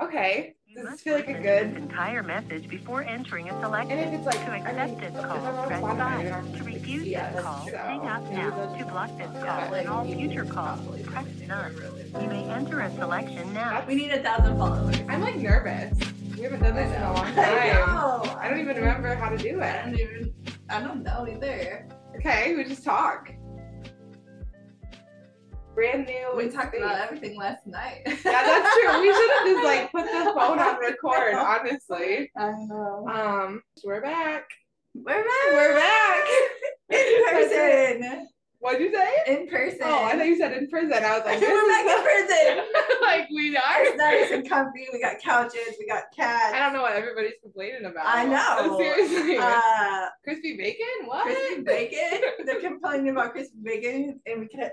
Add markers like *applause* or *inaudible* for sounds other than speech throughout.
Okay. You Does this must feel like a listen to this good? entire message before entering a And selection. if it's like, To I accept mean, this call, press Spotify, I don't 5. To to refuse see this it. call, So, hang up now. To block this Yeah, call like, and all future um, calls, press find none. it. You may enter a selection now. We need a thousand followers. I'm like nervous. We haven't done this in a long I time. know. I don't even remember how to do it. I it. don't even. I don't know either. Okay, we just talk. Brand new. We talked about everything last night. Yeah, that's true. We should have just like put the phone on *laughs* record, honestly. I know. Um, we're back. We're back. We're back. *laughs* in person. What'd you say? In person. Oh, I thought you said in prison. I was like, *laughs* this We're back in prison. like we are. It's nice and comfy. We got couches. We got cats. I don't know what everybody's complaining about. I know. Seriously. Uh, Crispy bacon? What? crispy bacon. They're complaining about crispy bacon, and we could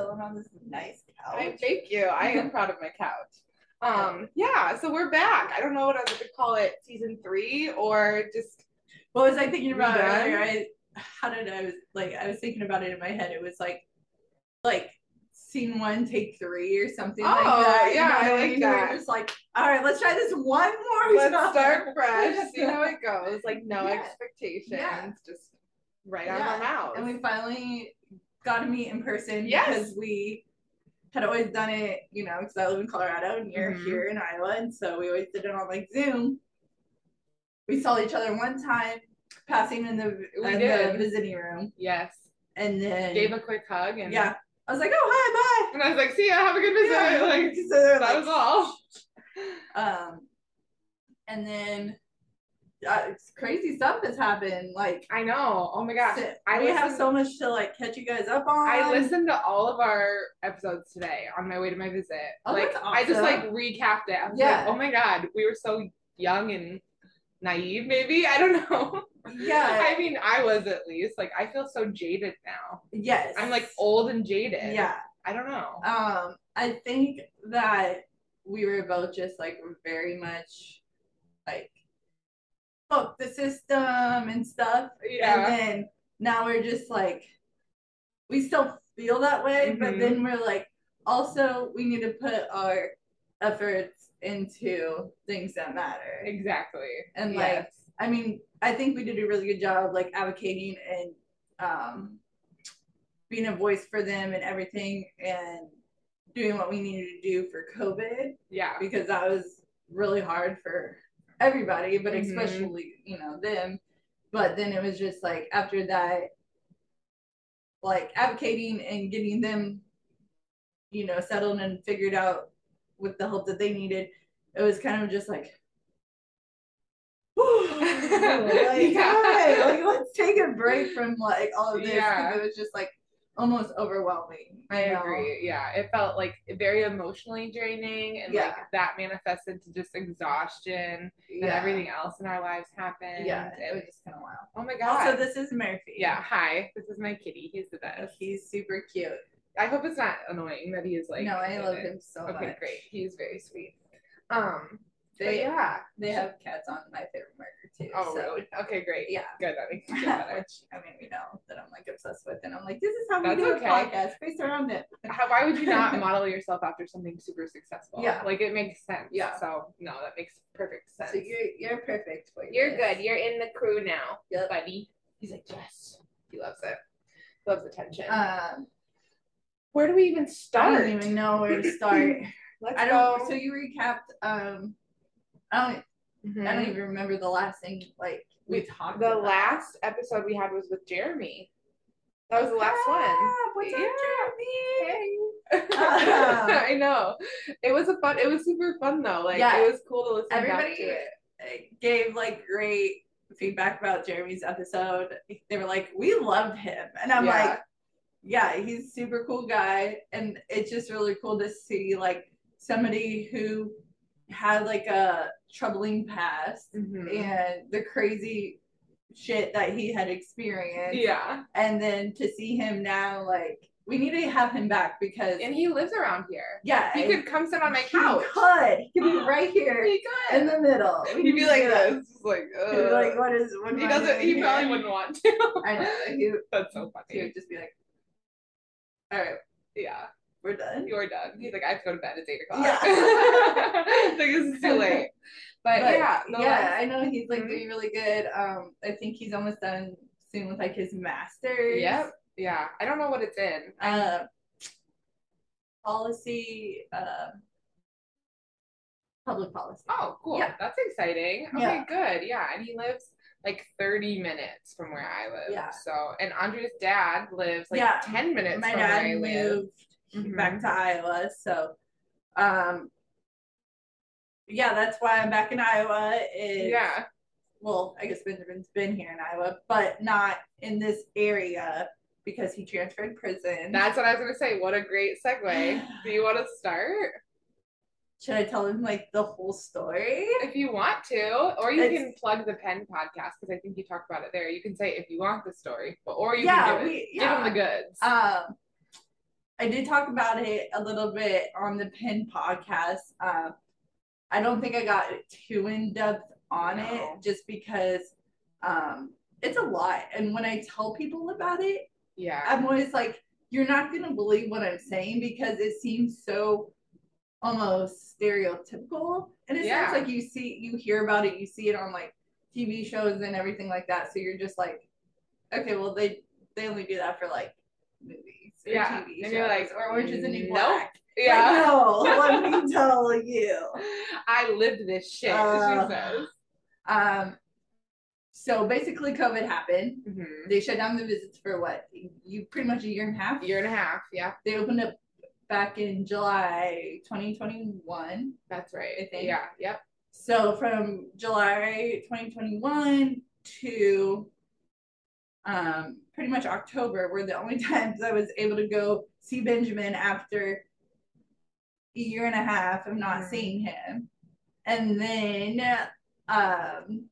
chilling on this nice couch. I thank you. I am proud of my couch. *laughs* Um, yeah, so we're back. I don't know what I would call it, season three or just What was I thinking about Redone? earlier? I how did I was like I was thinking about it in my head. It was like like scene one, take three or something like Oh, that. you yeah, know what I like mean? We were that. Just like, all right, let's try this one more let's time. start fresh, *laughs* see how it goes. Like no Yeah. expectations, Yeah. just right out of our mouths. And we finally got to meet in person Yes. because we had always done it, you know, because I live in Colorado and you're Mhm. here in Iowa, and so we always did it on like Zoom. We saw each other one time passing in the, We in did. the visiting room, yes. and then Gave a quick hug and yeah, I was like, oh hi, bye. And I was like, see ya, have a good visit. Yeah. *laughs* Like *laughs* so that like, was all. *laughs* um, and then uh, crazy stuff has happened. Like, I know. Oh my gosh. I we have so much to like catch you guys up on. I listened to all of our episodes today on my way to my visit. Oh, like that's I just like recapped it. Yeah. like, oh my god, we were so young and naive, maybe. I don't know. Yeah. *laughs* I mean, I was at least. Like I feel so jaded now. Yes. I'm like old and jaded. Yeah. I don't know. Um, I think that we were both just like very much like fuck the system and stuff. Yeah. And then now we're just like we still feel that way, but Mhm. then we're like also we need to put our efforts into things that matter. exactly. And Yes. like I mean, I think we did a really good job like advocating and um being a voice for them and everything and doing what we needed to do for COVID yeah. because that was really hard for everybody, but Mhm. especially, you know, them. But then it was just like after that, like advocating and getting them, you know, settled and figured out with the help that they needed, it was kind of just like, *sighs* like, *laughs* Yeah. "Hi, like let's take a break from like all of this. Yeah. *laughs* It was just like almost overwhelming. I agree. Yeah, it felt like very emotionally draining, and like that manifested to just exhaustion, and Yeah. everything else in our lives happened. Yeah, it was just kind of wild. oh my god. Also, this is Murphy. yeah. Hi. This is my kitty. He's the best. He's super cute. I hope it's not annoying that he is like. no, I love it. him so Okay, much. Okay, great. He's very sweet. Um. They yeah. they have cats on my favorite marker too. Oh so, really? Okay, great. Yeah. Good. That makes me feel *laughs* better. Which I mean, we know that I'm like obsessed with, and I'm like, this is how we do okay. a podcast based around it. How, why would you not *laughs* model yourself after something super successful? Yeah. Like it makes sense. Yeah. So no, that makes perfect sense. So you're you're perfect for You're this. good. You're in the crew now, Yep. buddy. He's like, yes. He loves it. He Loves attention. Um, Where do we even start? I don't even know where to start. *laughs* Let's I don't. go. So you recapped. Um, I don't. Mhm. I don't even remember the last thing like we We- talked. the about. last episode we had was with Jeremy. That was the last one. Ah, What's up, Yeah. Jeremy? Ah. *laughs* I know. It was a fun. It was super fun though. Like Yeah. it was cool to listen back Everybody to it. uh, gave like great feedback about Jeremy's episode. They were like, "We loved him," and I'm Yeah. like, "Yeah, he's super cool guy," and it's just really cool to see like somebody who had like a troubling past Mhm. and the crazy shit that he had experienced, Yeah, and then to see him now, like we need to have him back because and he lives around here. yeah, He could come sit on my he couch. could. He could be *gasps* right here He in the middle. He'd be like this, just like. He'd be like, what is what He doesn't. He here?" probably wouldn't want to. I know. He, *laughs* That's so funny. he would just be like, all right, Yeah, we're done. you're done. He's like, I have to go to bed. It's eight o'clock. Yeah. *laughs* this is too late. *laughs* But, But, yeah, the yeah, I know he's like Mhm. doing really good. Um, I think he's almost done soon with like his masters. Yep. Yeah. I don't know what it's in. Uh, policy, uh, public policy. Oh, cool. Yeah. That's exciting. Okay, Yeah. good. Yeah. And he lives like 30 minutes from where I live. Yeah. So, and Andrea's dad lives like Yeah. 10 minutes My from dad where I live. moved Mhm. back to Iowa, so um, yeah, that's why I'm back in Iowa. Is, Yeah. well, I guess Benjamin's been here in Iowa, but not in this area because he transferred prison. That's what I was going to say. What a great segue. *sighs* Do you want to start? Should I tell him like the whole story? If you want to, or you It's- can plug the pen podcast because I think you talked about it there. You can say if you want the story, but or you Yeah, can give, we- it, yeah. give them the goods. Um, I did talk about it a little bit on the Pin podcast. Um, I don't think I got too in depth on No. it just because um, it's a lot. And when I tell people about it, yeah. I'm always like, you're not going to believe what I'm saying because it seems so almost stereotypical. And it Yeah. sounds like you see, you hear about it, you see it on like TV shows and everything like that. So you're just like, okay, well, they, they only do that for like movies or Yeah. TV shows And you're like, or Orange is the New nope. Black. *laughs* yeah. No, *laughs* let me tell you. *laughs* I lived this shit, Uh, she says. Um, so basically, COVID happened. Mhm. They shut down the visits for what? You pretty much a year and a half. Year and a half. Yeah, They opened up back in July 2021. that's right. I think. Yeah, yep. So from July 2021 to um, pretty much October were the only *laughs* times I was able to go see Benjamin after a year and a half of not Mhm. seeing him. And then um,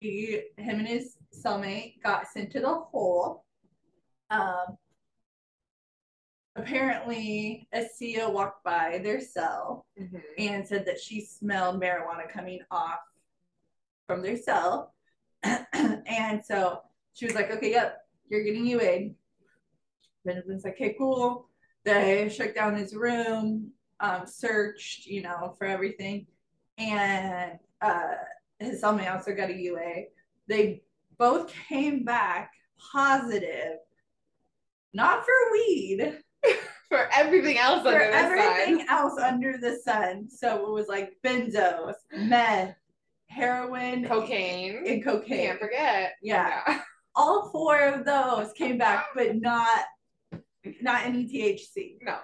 he, him and his cellmate got sent to the hole. Um, apparently, a CO walked by their cell Mhm. and said that she smelled marijuana coming off from their cell. *clears throat* and so she was like, okay, yep, you're getting you in. Benjamin's like, okay, cool. They shook down his room, um, searched, you know, for everything. And uh, his cellmate also got a UA. They both came back positive, not for weed, *laughs* For everything else for under the everything sun. else under the sun. So it was like benzos, meth, heroin, Cocaine. and cocaine. Can't forget. Yeah. Yeah. *laughs* All four of those came *laughs* back, but not not any THC. No.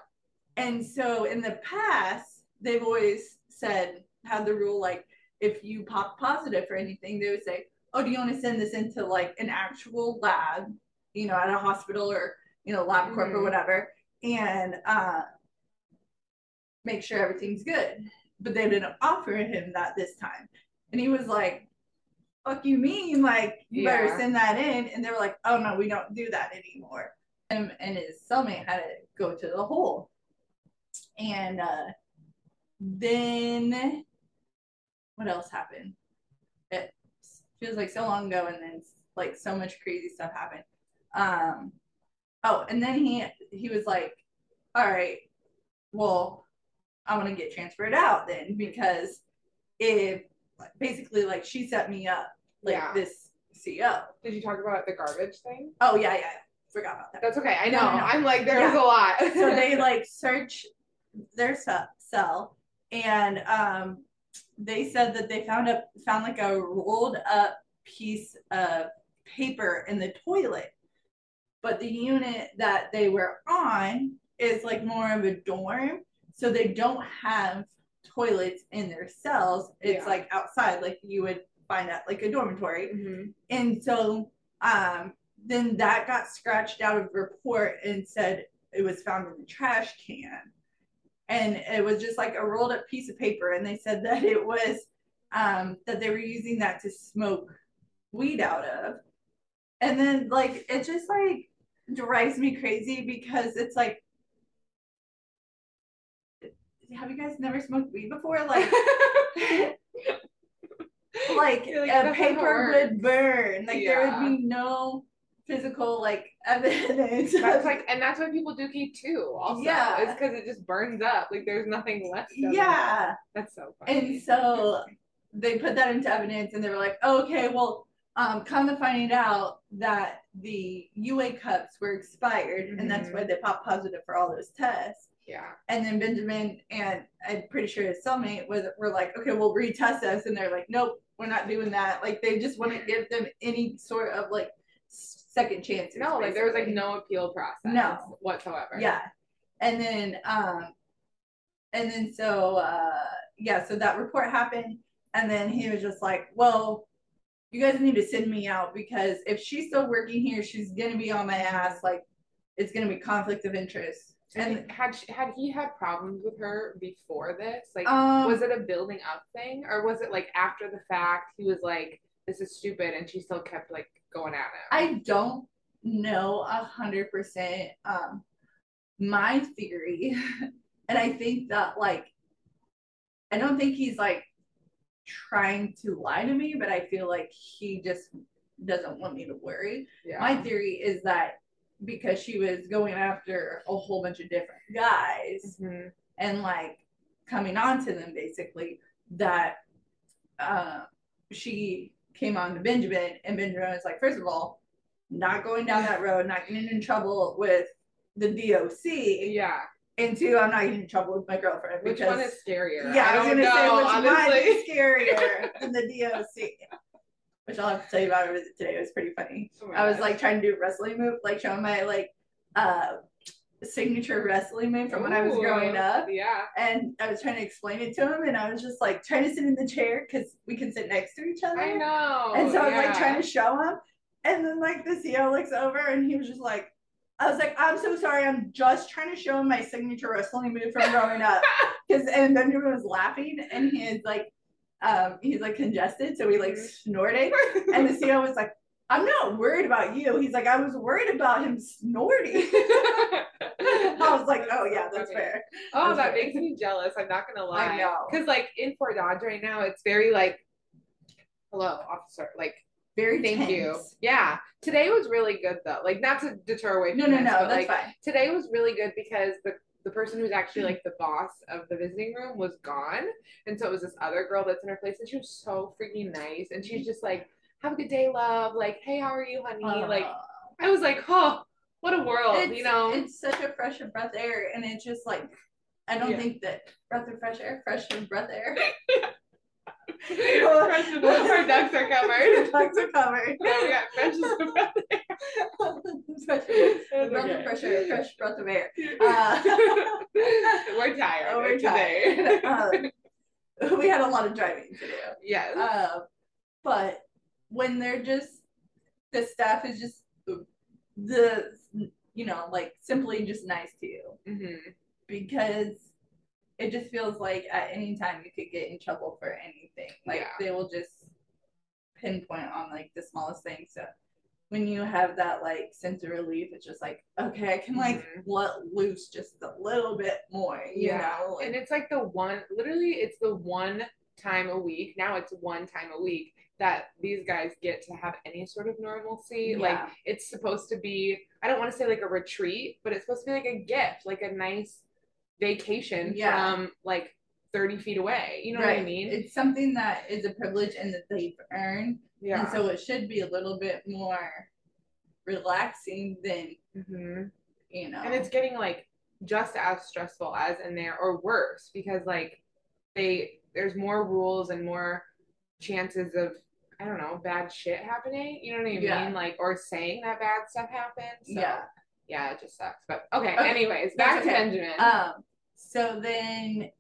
And so in the past, they've always said had the rule like if you pop positive for anything, they would say, "Oh, do you want to send this into like an actual lab, you know, at a hospital or you know, LabCorp or Mhm. whatever, and uh, make sure everything's good." But they didn't offer him that this time, and he was like, "Fuck you mean? Like you better send that in?" And they were like, "Oh no, we don't do that anymore." And and his cellmate had to go to the hole, and uh, then what else happened? It feels like so long ago, and then like so much crazy stuff happened. Um, oh, and then he he was like, "All right, well, I want to get transferred out then because if basically like she set me up like Yeah. this CO. Did you talk about the garbage thing? Oh yeah, yeah, forgot about that. That's okay. I know. No, no, no. I'm like, there's Yeah. a lot. so they *laughs* like search their cell and um they said that they found a found like a rolled up piece of paper in the toilet but the unit that they were on is like more of a dorm so they don't have toilets in their cells it's Yeah. like outside like you would find at like a dormitory Mhm. and so um, then that got scratched out of the report and said it was found in the trash can. And it was just like a rolled up piece of paper. And they said that it was um, that they were using that to smoke weed out of. And then, like, it just like drives me crazy because it's like, have you guys never smoked weed before? Like, *laughs* *laughs* like, like, a "That's not how it paper would burn. Like there would be no physical like *laughs* evidence. That's like, and that's why people do keep two. Also, Yeah. it's because it just burns up. Like there's nothing left. Of it. yeah. that's so funny. And so they put that into evidence and they were like, okay, well, um, come to find out that the UA cups were expired and that's Mhm. why they popped positive for all those tests. yeah, And then Benjamin and I'm pretty sure his cellmate was were like, okay, we'll retest us. And they're like, nope, we're not doing that. Like they just wouldn't give them any sort of like second chances. no, like there was like no appeal process. No. whatsoever. Yeah. And then um and then so uh yeah, so that report happened and then he was just like, Well, you guys need to send me out because if she's still working here, she's gonna be on my ass, like it's gonna be conflict of interest. And had she, had he had problems with her before this? Like, um was it a building up thing, or was it like after the fact he was like, "This is stupid," and she still kept like going at him? I don't know a hundred percent. Um, my theory, *laughs* and I think that like, I don't think he's like trying to lie to me, but I feel like he just doesn't want me to worry. yeah. My theory is that because she was going after a whole bunch of different guys Mhm. and like coming on to them basically that uh, she came on to Benjamin and Benjamin was like, first of all, not going down that road, not getting in trouble with the DOC, Yeah. and two, I'm not getting in trouble with my girlfriend Which because one is scarier? yeah, I, was gonna say which one is scarier than the *laughs* DOC. Which I'll have to tell you about visit today. It was pretty funny. Oh I was like trying to do a wrestling move, like showing my like uh signature wrestling move from when I was growing up. Yeah. And I was trying to explain it to him, and I was just like trying to sit in the chair because we can sit next to each other. I know. And so I was like trying to show him, and then like the CO looks over, and he was just like, "I was like, I'm so sorry, I'm just trying to show him my signature wrestling move from growing up." *laughs* Because and Benjamin was laughing, and he is like, um, he's like congested, so he like Mhm. snorted, and the CO was like, "I'm not worried about you." He's like, "I was worried about him snorting." *laughs* I was like, "Oh yeah, that's Okay. fair." Oh, That's that right. makes me jealous. I'm not gonna lie. I know. Because like in Fort Dodge right now, it's very like, hello, officer. Like, Very thank you. tense. Yeah. Today was really good though. Like, not to deter away from No, no, this, no, that's like fine. today was really good because the the person who's actually like the boss of the visiting room was gone, and so it was this other girl that's in her place, and she was so freaking nice, and she's just like, "Have a good day, love." Like, "Hey, how are you, honey?" like, Uh, I was like, "Oh, what a world," you know? it's such a fresh of breath air, and it's just like I don't Yeah. think that breath of fresh air, fresh of breath air. *laughs* *laughs* Fresh and- breath, Our ducks are covered. Ducks are covered. Now we got fresh and breath That's *laughs* breath okay. of air, fresh breath of air. Uh, *laughs* we're tired Oh, we're today. tired. *laughs* Um, we had a lot of driving to do. yes. Uh, but when they're just the staff is just the you know like simply just nice to you hmm because it just feels like at any time you could get in trouble for anything. Like Yeah. they will just pinpoint on like the smallest thing. So when you have that like sense of relief, it's just like, okay, I can like Mhm. let loose just a little bit more, you yeah. know? Like, and it's like the one, literally, it's the one time a week. Now it's one time a week that these guys get to have any sort of normalcy. Like it's supposed to be, I don't want to say like a retreat, but it's supposed to be like a gift, like a nice vacation Yeah. from like 30 feet away. You know right. what I mean? It's something that is a privilege and that they've earned. Yeah. And so it should be a little bit more relaxing than, hmm you know. and it's getting like just as stressful as in there or worse because like they there's more rules and more chances of I don't know bad shit happening. You know what I mean? Yeah. Like or saying that bad stuff happens. So, yeah. yeah, it just sucks. But okay. Okay, Anyways, back to. Benjamin. Um, so then,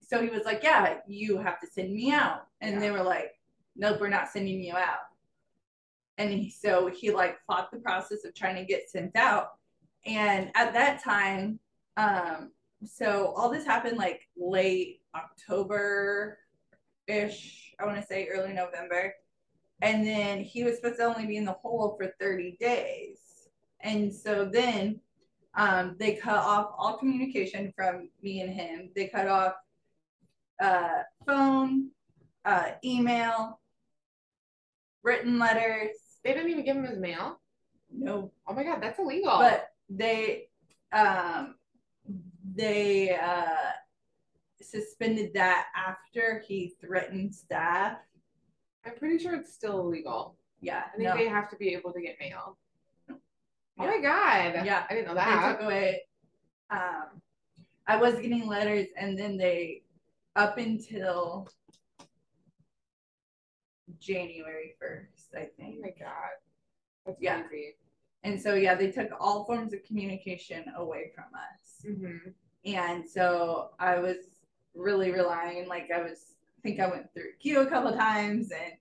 so he was like, "Yeah, you have to send me out," and they were like, "Nope, we're not sending you out." And he, so he like fought the process of trying to get sent out, and at that time, um, so all this happened like late October ish, I want to say early November, and then he was supposed to only be in the hole for thirty days, and so then um, they cut off all communication from me and him. They cut off uh, phone, uh, email, written letters. they didn't even give him his mail. no. Oh my god, that's illegal. But they um they uh suspended that after he threatened staff. I'm pretty sure it's still illegal. Yeah. I think no. they have to be able to get mail. Oh Yeah. my god. Yeah. I didn't know that. they took away um I was getting letters and then they up until January 1st, I Oh think. my god. That's Yeah. crazy. And so yeah, they took all forms of communication away from us. hmm And so I was really relying, like I was I think I went through Q a couple times and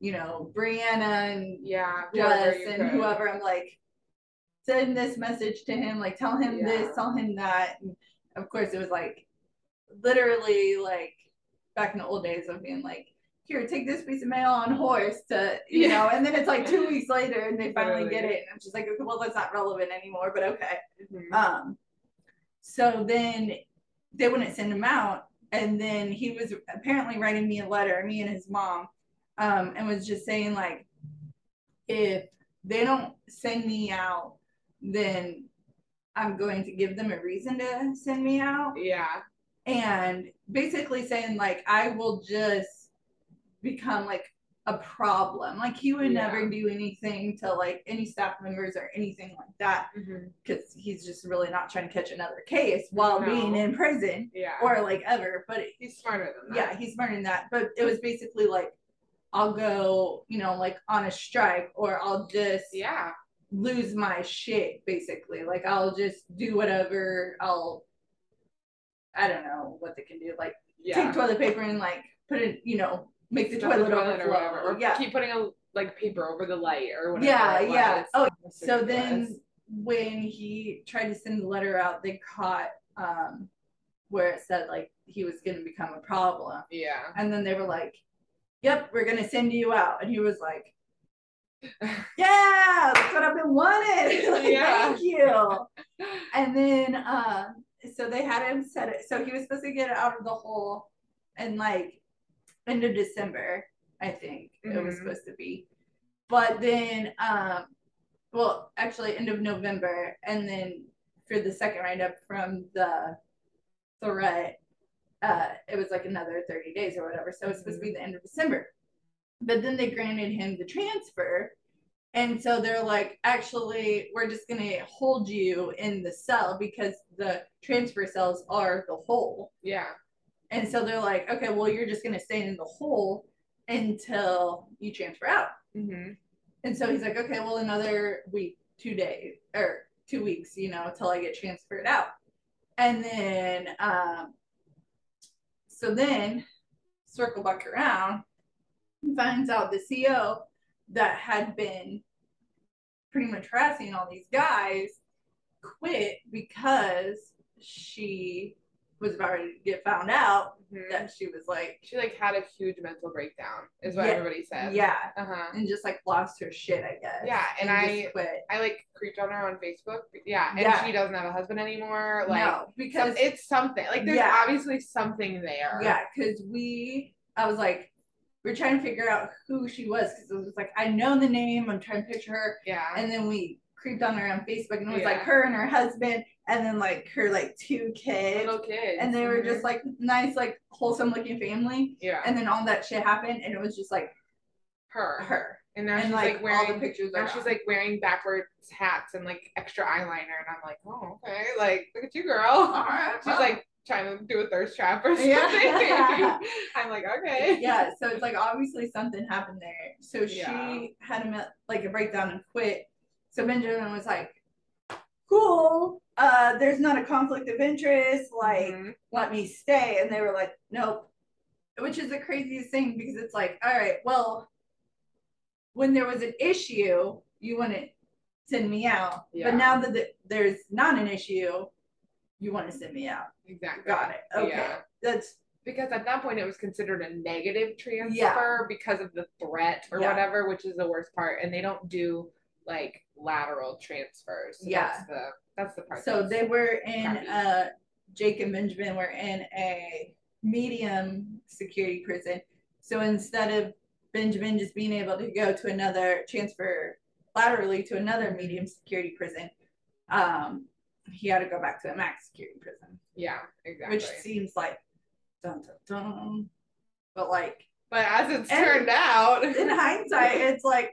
you know, Brianna and Yeah. Jess and could. whoever I'm like, send this message to him, like tell him Yeah. this, tell him that. And of course it was like literally like back in the old days of being like, here, take this piece of mail on horse to you know, and then it's like two weeks later and they finally get it. And I'm just like, okay, well that's not relevant anymore, but okay. Mhm. Um, so then they wouldn't send him out, and then he was apparently writing me a letter, me and his mom, um, and was just saying like, if they don't send me out, then I'm going to give them a reason to send me out, yeah. and basically saying like I will just become like a problem. Like he would Yeah. never do anything to like any staff members or anything like that mm-hmm. because he's just really not trying to catch another case while No. being in prison Yeah. or like ever. But he's smarter than that. yeah, he's smarter than that. But it was basically like, I'll go, you know, like on a strike or I'll just Yeah. lose my shit, basically. Like I'll just do whatever. I'll, I don't know what they can do. Like Yeah. take toilet paper and like put it, you know, make the Stuff toilet or whatever. Or yeah. keep putting a like paper over the light or whatever. Yeah, yeah. Oh, so then when he tried to send the letter out they caught um where it said like he was going to become a problem Yeah. and then they were like yep we're going to send you out and he was like *laughs* yeah that's what i've been wanting *laughs* like, Yeah. thank you *laughs* and then um so they had him set it so he was supposed to get out of the hole and like end of december i think it was Mhm. supposed to be but then um well actually end of november and then for the second write-up from the threat uh it was like another 30 days or whatever so it's supposed to be the end of december but then they granted him the transfer and so they're like actually we're just going to hold you in the cell because the transfer cells are the hole Yeah. And so they're like okay well you're just going to stay in the hole until you transfer out hmm and so he's like, okay, well, another week, two days, or two weeks, you know, till I get transferred out. And then, um, so then, circle back around, he finds out the CO that had been pretty much harassing all these guys quit because she was about to get found out Mhm. that she was like, She like had a huge mental breakdown, is what Yeah. everybody said. yeah, Uh huh. and just like lost her shit, I guess. Yeah, and just I- quit. I like creeped on her on Facebook. Yeah, and Yeah. she doesn't have a husband anymore. Like, no, because some, it's something. Like, there's Yeah. obviously something there. yeah, because we, I was like, we're trying to figure out who she was because it was like I know the name, I'm trying to picture her, Yeah. and then we creeped on her on Facebook, and it was like her and her husband, and then like her like two kids, Little kids. and they were Mhm. just like nice, like wholesome looking family, yeah. and then all that shit happened, and it was just like her. her, And now and she's like, like, all wearing. the pictures now she's like wearing backwards hats and like extra eyeliner, and I'm like, oh okay, like look at you, girl. All right, *laughs* She's well. like trying to do a thirst trap or *laughs* something. Yeah. *laughs* I'm like, okay. yeah, so it's like obviously something happened there. So she Yeah. had a like a breakdown and quit. So Benjamin was like, "Cool, uh, there's not a conflict of interest. Like, Mhm. let me stay." And they were like, "Nope," which is the craziest thing because it's like, all right, well, when there was an issue, you wouldn't send me out, Yeah. but now that the, there's not an issue, you want to send me out. exactly. Got it. Okay, Yeah. that's because at that point it was considered a negative transfer Yeah. because of the threat or Yeah. whatever, which is the worst part. And they don't do like lateral transfers. So Yeah. That's the that's the part. So they were in crappy. uh Jake and Benjamin were in a medium security prison. So instead of Benjamin just being able to go to another transfer laterally to another medium security prison, um, he had to go back to a max security prison, Yeah, exactly. which seems like dun dun dun. But like but as it's turned out, in hindsight, *laughs* it's like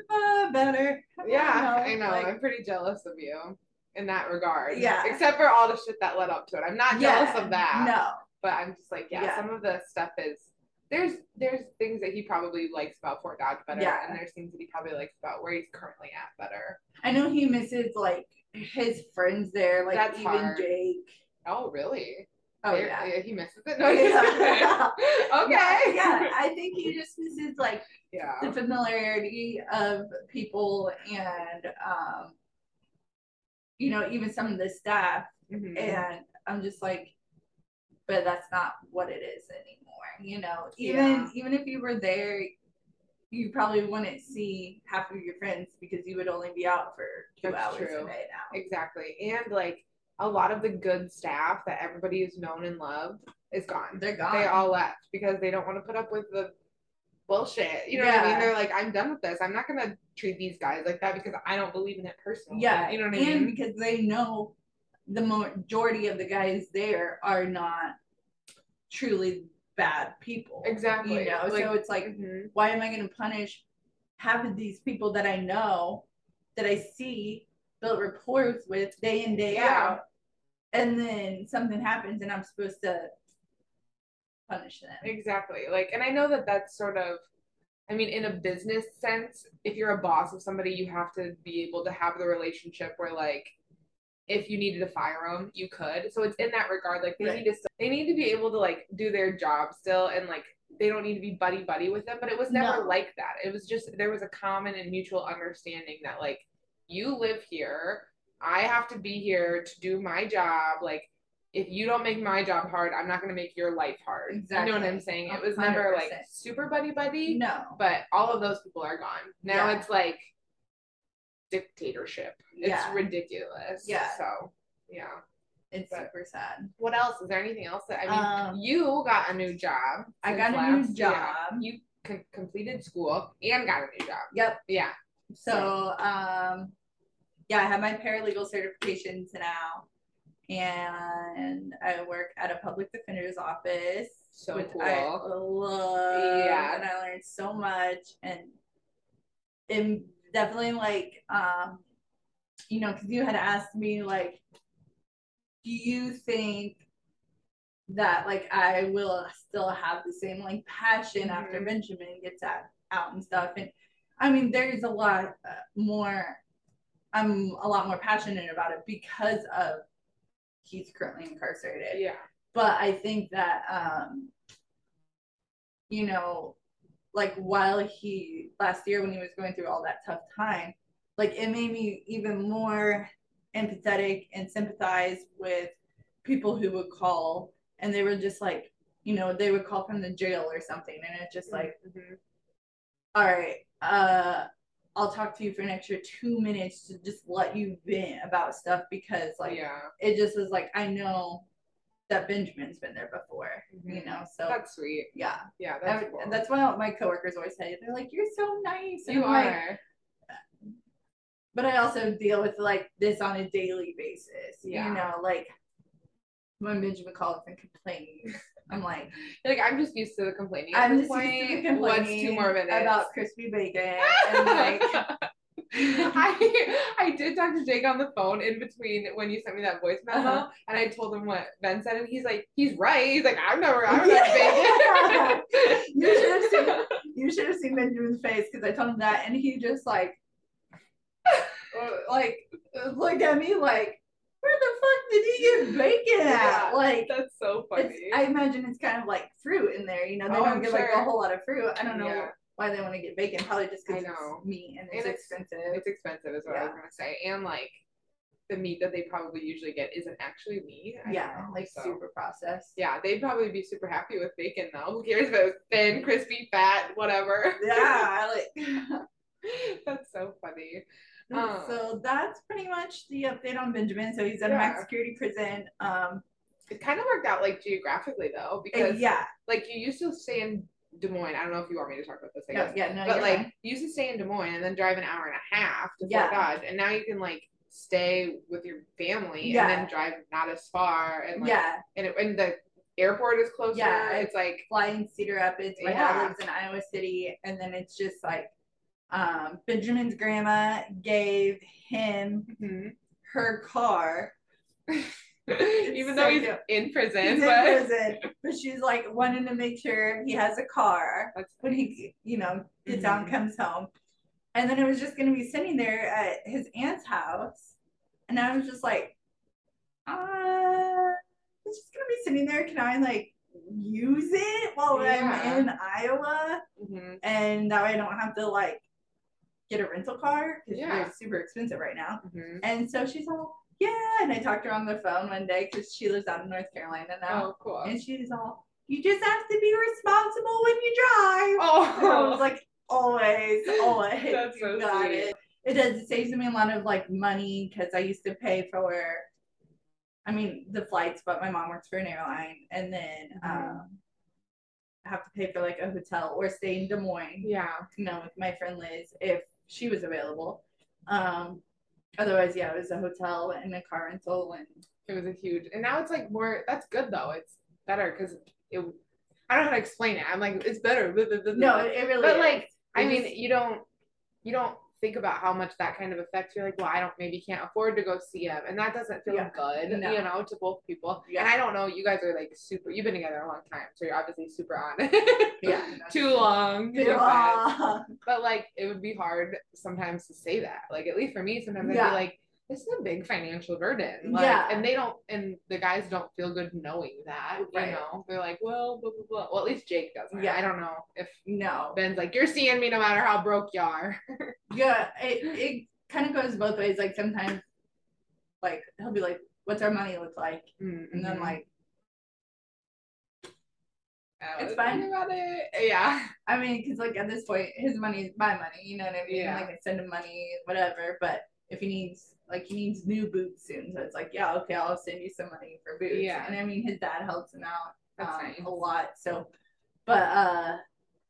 *laughs* better. yeah, I know. like- I'm pretty jealous of you in that regard. Yeah. Except for all the shit that led up to it. I'm not jealous Yeah, of that. No. But I'm just like, yeah, Yeah. some of the stuff is there's there's things that he probably likes about Fort Dodge better, Yeah. and there's things that he probably likes about where he's currently at better. I know he misses like his friends there, like That's even hard. Jake. Oh, really? Oh There- yeah. he misses it. *laughs* No, *laughs* Yeah. okay. Yeah, yeah. I think he just misses like Yeah. the familiarity of people and um you know, even some of the staff. Mhm. And I'm just like, but that's not what it is anymore. You know, even Yeah. even if you were there, you probably wouldn't see half of your friends because you would only be out for two That's hours true. a day now. Exactly. And like a lot of the good staff that everybody has known and loved is gone. They're gone. They all left because they don't want to put up with the bullshit. You know what I mean? They're like, I'm done with this. I'm not gonna treat these guys like that because I don't believe in it personally. Yeah, You know what I mean? and because they know the majority of the guys there are not truly bad people. Exactly. You know, Like- so it's like, Mhm. why am I to punish half of these people that I know, that I see, build rapport with day in day Yeah. out, and then something happens and I'm supposed to punish them? Exactly. Like, and I know that that's sort of, I mean, in a business sense, if you're a boss of somebody, you have to be able to have the relationship where, like, if you needed to fire them, you could. So it's in that regard, like they Right. need to, they need to be able to like do their job still, and like they don't need to be buddy buddy with them. But it was never No. like that. It was just there was a common and mutual understanding that like you live here, I have to be here to do my job. Like if you don't make my job hard, I'm not gonna make your life hard. You know what I'm Exactly. saying? It was never like super buddy buddy, No. but all of those people are gone. Now Yeah. it's like dictatorship. It's Yeah. ridiculous. Yeah. So yeah. It's But- super sad. What else? Is there anything else that I mean? Um, you got a new job. I got a new last- yeah. job. You com- completed school and got a new job. Yep. Yeah. So, um, yeah, I have my paralegal certifications now, and I work at a public defender's office, So which cool. I love. Yeah. and I learned so much, and it definitely like, um, you know, because you had asked me like, do you think that like I will still have the same like passion after Mhm. Benjamin gets out out and stuff, and I mean, there's a lot uh, more. I'm a lot more passionate about it because of he's currently incarcerated. Yeah. But I think that, um, you know, like while he last year when he was going through all that tough time, like it made me even more empathetic and sympathize with people who would call and they were just like, you know, they would call from the jail or something, and it's just like Mhm. all right, uh, I'll talk to you for an extra two minutes to just let you vent about stuff because like yeah. it just is like I know that Benjamin's been there before, you Mhm. know. So That's sweet. yeah, Yeah. That's cool. that's what my coworkers always say. They're like, "You're so nice." And you I'm like, are. but I also deal with like this on a daily basis. Yeah. You know, like when Benjamin calls and complains, I'm like, Like I'm just used to the complaining. At I'm this just point. used to complaining *laughs* What's two more minutes? about crispy bacon *laughs* and like *laughs* I I did talk to Jake on the phone in between when you sent me that voice memo, Uh-huh. and I told him what Ben said, and he's like, he's right. He's like, I've never, I've never been. You should have seen you should have seen Benjamin's face because I told him that and he just like uh, like looked at me like where the fuck did he get bacon *laughs* at? Yeah. Like That's so funny. I imagine it's kind of like fruit in there, you know. They Oh, don't I'm get like a whole lot of fruit. I don't know Yeah. why they want to get bacon. Probably just because it's meat and And it's, it's- expensive. it's expensive, is what I was gonna say, and like the meat that they probably usually get isn't actually meat. I yeah, know, like so. super processed. Yeah, they'd probably be super happy with bacon though. Who cares if it was thin, crispy, fat, whatever. Yeah, *laughs* I like *laughs* That's so funny. Um, so that's pretty much the update on Benjamin. So he's at a Yeah. max security prison. Um, It kind of worked out like geographically though, because yeah, like you used to stay in Des Moines. I don't know if you want me to talk about this. I No, guess. yeah, no, but like you used to stay in Des Moines and then drive an hour and a half to Yeah. Fort Dodge, and now you can like stay with your family Yeah. and then drive not as far and like yeah, and, it, and the airport is closer. Yeah, it's like flying Cedar Rapids. My Yeah. dad lives in Iowa City, and then it's just like um, Benjamin's grandma gave him mhm. her car. *laughs* even so though he's cute. in prison, He's in but prison, but she's like wanting to make sure he has a car that's when he, you know, gets out and comes home. And then it was just gonna be sitting there at his aunt's house, and I was just like, uh, it's just gonna be sitting there. Can I like use it while Yeah. I'm in Iowa? mhm. and that way I don't have to like get a rental car because Yeah. they're super expensive right now. Mhm. And so she's all, yeah. And I talked to her on the phone one day because she lives out in North Carolina now. Oh, cool. And she's all, you just have to be responsible when you drive. Oh, And I was like, always, always. *laughs* That's so got sweet. it. It does. It saves me a lot of like money because I used to pay for, I mean, the flights, but my mom works for an airline. And then, Mhm. um, I have to pay for like a hotel or stay in Des Moines yeah. you know, with my friend Liz if she was available. Um, otherwise, yeah, it was a hotel and a car rental and It was a huge, and now it's like more. That's good though. It's better because it. I don't know how to explain it. I'm like, it's better. no, it, really. but is. like, I mean, you don't, you don't think about how much that kind of affects. You're like, well, I don't maybe can't afford to go see him, and that doesn't feel Yeah. good, No. you know, to both people. Yeah. And I don't know, you guys are like super. You've been together a long time, so you're obviously super on. yeah, *laughs* Too long. offense. Yeah. But like, it would be hard sometimes to say that. Like, at least for me, sometimes I'd be like, this is a big financial burden. Like, Yeah. And they don't, and the guys don't feel good knowing that. Right. You know, they're like, well, blah blah blah. Well, at least Jake doesn't. Yeah. I don't know if No. Ben's like, you're seeing me no matter how broke you are. *laughs* Yeah, it it kind of goes both ways. Like sometimes, like he'll be like, "What's our money look like?" And then Mhm. like, it's fine. About it. Yeah. I mean, because like at this point, his money is my money. You know what I mean? Yeah. Like I send him money, whatever. But if he needs, like, he needs new boots soon, so it's like, yeah, okay, I'll send you some money for boots. Yeah. And I mean, his dad helps him out um, nice. a lot. So, but uh,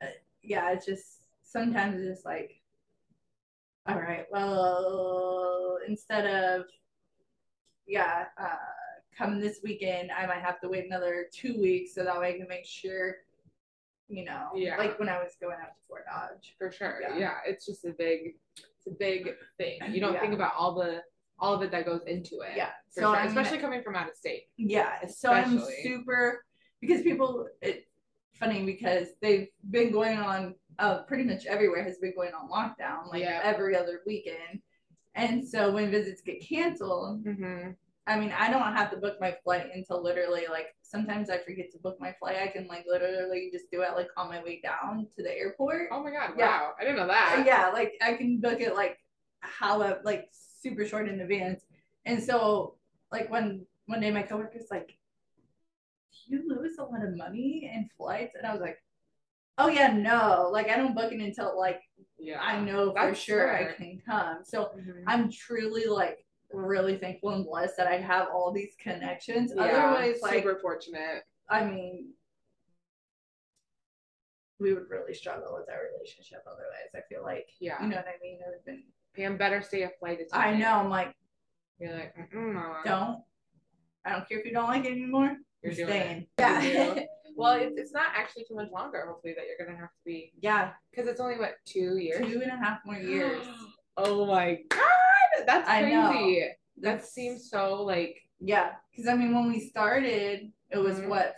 uh, yeah, it's just sometimes it's just like, all right, well, instead of, yeah, uh, come this weekend, I might have to wait another two weeks so that way I can make sure, you know, Yeah. like when I was going out to Fort Dodge. For sure. Yeah. Yeah. It's just a big, it's a big thing. You don't Yeah. think about all the, all of it that goes into it. Yeah. So sure. Especially coming from out of state. Yeah, so I'm super because people. It's funny because they've been going on. Uh, pretty much everywhere has been going on lockdown, like Yeah. every other weekend. And so when visits get canceled, Mm-hmm. I mean, I don't have to book my flight until literally like sometimes I forget to book my flight. I can like literally just do it like on my way down to the airport. Oh my God. Yeah. Wow. I didn't know that. yeah, like I can book it like how like super short in advance. And so like when one day my coworker's like, Do you lose a lot of money in flights? And I was like, Oh yeah, no. Like I don't book it until like Yeah. I know for That's sure I can come. So Mhm. I'm truly like really thankful and blessed that I have all these connections. Yeah, Otherwise, like super fortunate. I mean we would really struggle with our relationship otherwise. I feel like Yeah. you know what I mean? It would have been Pam better stay a flight attendant. I know. I'm like, You're like, don't. I don't care if you don't like it anymore. You're doing staying. it. Yeah. *laughs* Well, it's, it's not actually too much longer, hopefully, that you're going to have to be. yeah. Because it's only, what, two years? Two and a half more years. *gasps* oh my God. That's crazy. That That's- seems so, like, Yeah. Because I mean, when we started, it was Mhm. what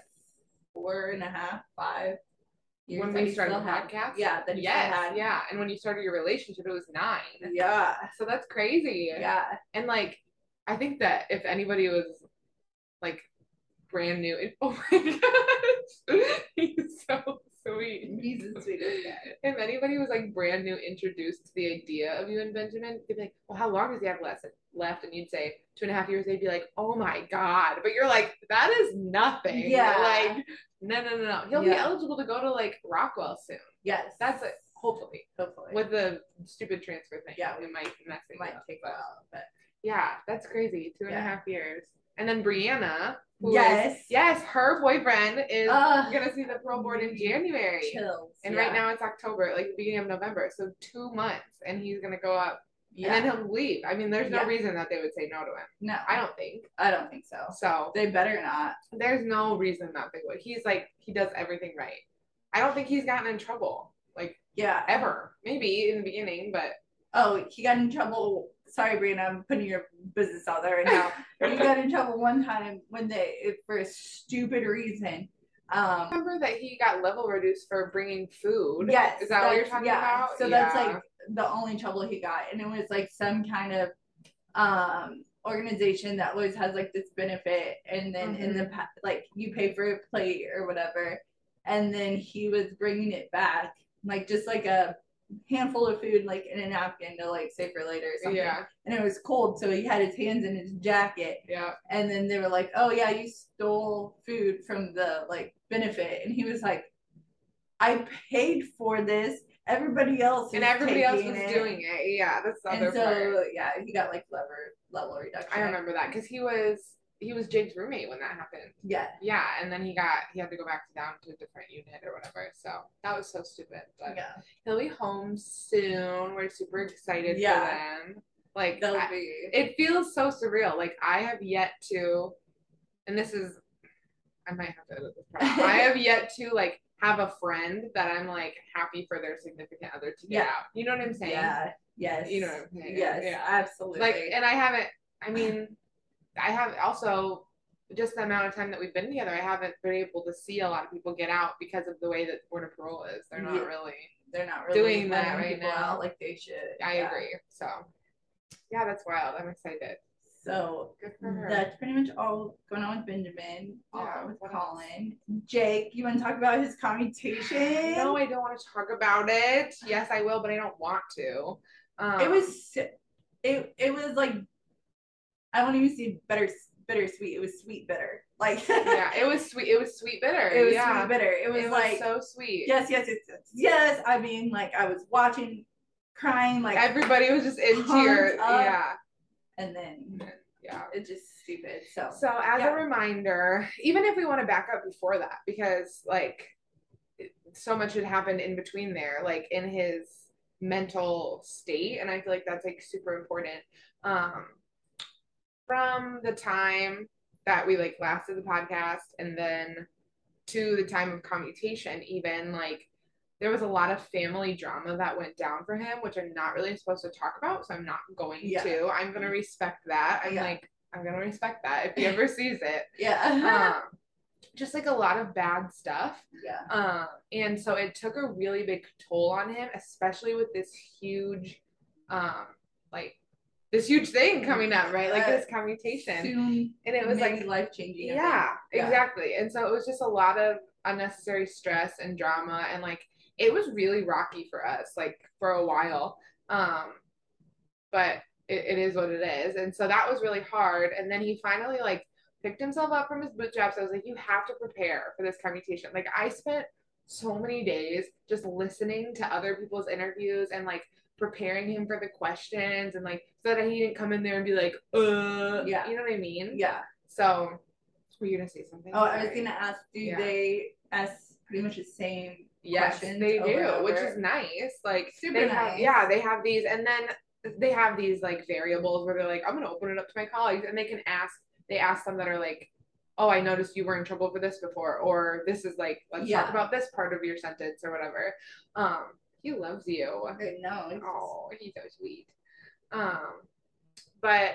four and a half, five years. when we started the still had- podcast? Yeah. That yes. had. Yeah. And when you started your relationship, it was nine. Yeah. So that's crazy. Yeah. And like, I think that if anybody was like brand new, it, *laughs* oh my gosh, *laughs* he's so sweet. He's the sweetest guy. If anybody was like brand new introduced to the idea of you and Benjamin, they'd be like, well, how long does he have left? Left, and you'd say two and a half years. They'd be like, oh my god! But you're like, that is nothing. Yeah. Like, no, no, no, no. He'll be eligible to go to like Rockwell soon. Yes. That's it. Hopefully, hopefully. with the stupid transfer thing. Yeah, it might mess it might up, take a while, but yeah, that's crazy. Two and a half years. And then Brianna, who is- Yes. yes, her boyfriend is Ugh. gonna see the parole board in mm-hmm. January. Chills. And yeah. right now it's October, like the beginning of November, so two months, and he's gonna go up, yeah. and then he'll leave. I mean, there's no Yeah. reason that they would say no to him. no, I don't think I don't think so. so. They better not. There's no reason that they would. He's like he does everything right. I don't think he's gotten in trouble like Yeah. ever. Maybe in the beginning, but Oh, he got in trouble. Sorry, Brianna, I'm putting your business out there right now. *laughs* you got in trouble one time when they for a stupid reason. Um, remember that he got level reduced for bringing food. yes, is that what you're talking yeah. about? So that's like the only trouble he got, and it was like some kind of um organization that always has like this benefit, and then in Mm-hmm. the pa- like you pay for a plate or whatever, and then he was bringing it back, like just like a handful of food like in a napkin to like save for later or something yeah, and it was cold, so he had his hands in his jacket. yeah. And then they were like, "Oh yeah, you stole food from the like benefit," and he was like, "I paid for this. Everybody else And everybody else was it." doing it. Yeah, that's the other so part. yeah, he got like level level reduction. I remember that because he was he was Jake's roommate when that happened. Yeah, Yeah, and then he got he had to go back to down to a different unit or whatever. So that was so stupid. But yeah, he'll be home soon. We're super excited Yeah. for them. Like I- be. it feels so surreal. Like I have yet to, and this is, I might have to edit this part. I *laughs* have yet to like have a friend that I'm like happy for their significant other to get Yeah. out. You know what I'm saying? yeah. Yes. You know what I'm saying? Yes. Yeah. Absolutely. Like, and I haven't. I mean, I have also just the amount of time that we've been together. I haven't been able to see a lot of people get out because of the way that board of parole is. They're not Yeah. really. they're not really doing that right now. like they should. I Yeah. agree. So, yeah, that's wild. I'm excited. So Good for her. That's pretty much all going on with Benjamin, Yeah, with what else? Colin. Jake, you want to talk about his commutation? No, I don't want to talk about it. Yes, I will, but I don't want to. Um, it was it it was like I won't even say bitter bittersweet. It was sweet bitter. Like *laughs* yeah, it was sweet. It was sweet bitter. it was yeah. sweet bitter. It was It was like so sweet. yes, yes, yes, yes, yes. I mean, like I was watching, crying, like Everybody was just in tears. Yeah, and then yeah. it's just stupid. So So as Yeah. a reminder, even if we want to back up before that, because like so much had happened in between there, like in his mental state, and I feel like that's like super important. Um, from the time that we like last did the podcast, and then to the time of commutation, even like there was a lot of family drama that went down for him, which I'm not really supposed to talk about, so I'm not going Yeah. to. I'm gonna respect that. I'm Yeah. like, I'm gonna respect that if he *laughs* ever sees it. yeah, Um, *laughs* just like a lot of bad stuff. yeah, Um, and so it took a really big toll on him, especially with this huge, um, like this huge thing coming up, right? Like this commutation. soon And it was like life changing. yeah, Yeah. exactly. And so it was just a lot of unnecessary stress and drama and like it was really rocky for us like for a while. Um but it, it is what it is. And so that was really hard. And then he finally like picked himself up from his bootstraps. I was like, you have to prepare for this commutation. Like I spent so many days just listening to other people's interviews and like preparing him for the questions and like so that he didn't come in there and be like, uh Yeah. you know what I mean? yeah. So, were you gonna say something? Oh, I was gonna ask, do Yeah. they ask pretty much the same? Yes, questions they over do, and which is nice. Like Super they have, nice. yeah, they have these, and then they have these like variables where they're like, I'm gonna open it up to my colleagues, and they can ask. They ask them that are like, Oh, I noticed you were in trouble for this before, or this is like, let's Yeah. talk about this part of your sentence or whatever. Um, he loves you. I know. Oh, he's so sweet. Um, but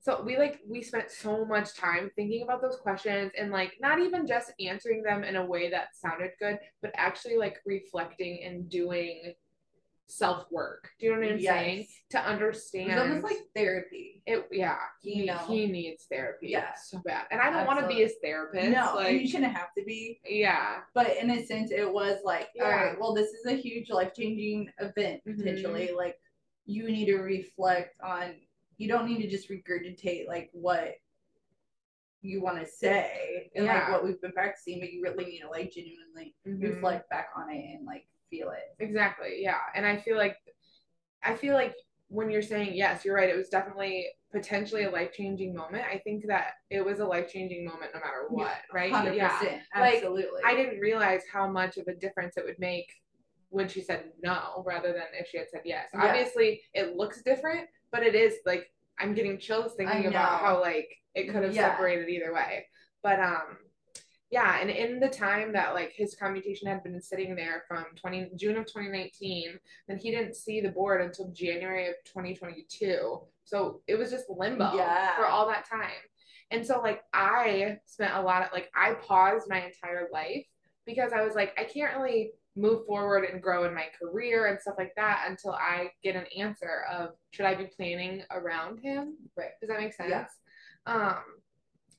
so we like we spent so much time thinking about those questions and like not even just answering them in a way that sounded good, but actually like reflecting and doing self work. Do you know what I'm Yes. saying? To understand. It's almost like therapy. it. Yeah, You he, know. he needs therapy. Yeah. so bad, and I don't want to be his therapist. No, like you shouldn't have to be. yeah, But in a sense, it was like, all Yeah. right, well, this is a huge life changing event Mhm. potentially. Like, you need to reflect on. You don't need to just regurgitate like what you want to say and like what we've been practicing, but you really need to like genuinely Mhm. reflect back on it and like feel it. Exactly. Yeah. And I feel like I feel like when you're saying yes, you're right. It was definitely potentially a life changing moment, I think that it was a life changing moment no matter what, right? Hundred Yeah. percent, Like, absolutely. I didn't realize how much of a difference it would make when she said no rather than if she had said yes. Yeah. Obviously, it looks different, but it is like I'm getting chills thinking about how like it could have Yeah. separated either way. But um yeah, and in the time that like his commutation had been sitting there from 20 June of 2019, then he didn't see the board until January of 2022. So it was just limbo Yeah. for all that time. And so like I spent a lot of like I paused my entire life because I was like I can't really move forward and grow in my career and stuff like that until I get an answer of should I be planning around him? Right. Does that make sense? Yeah. Um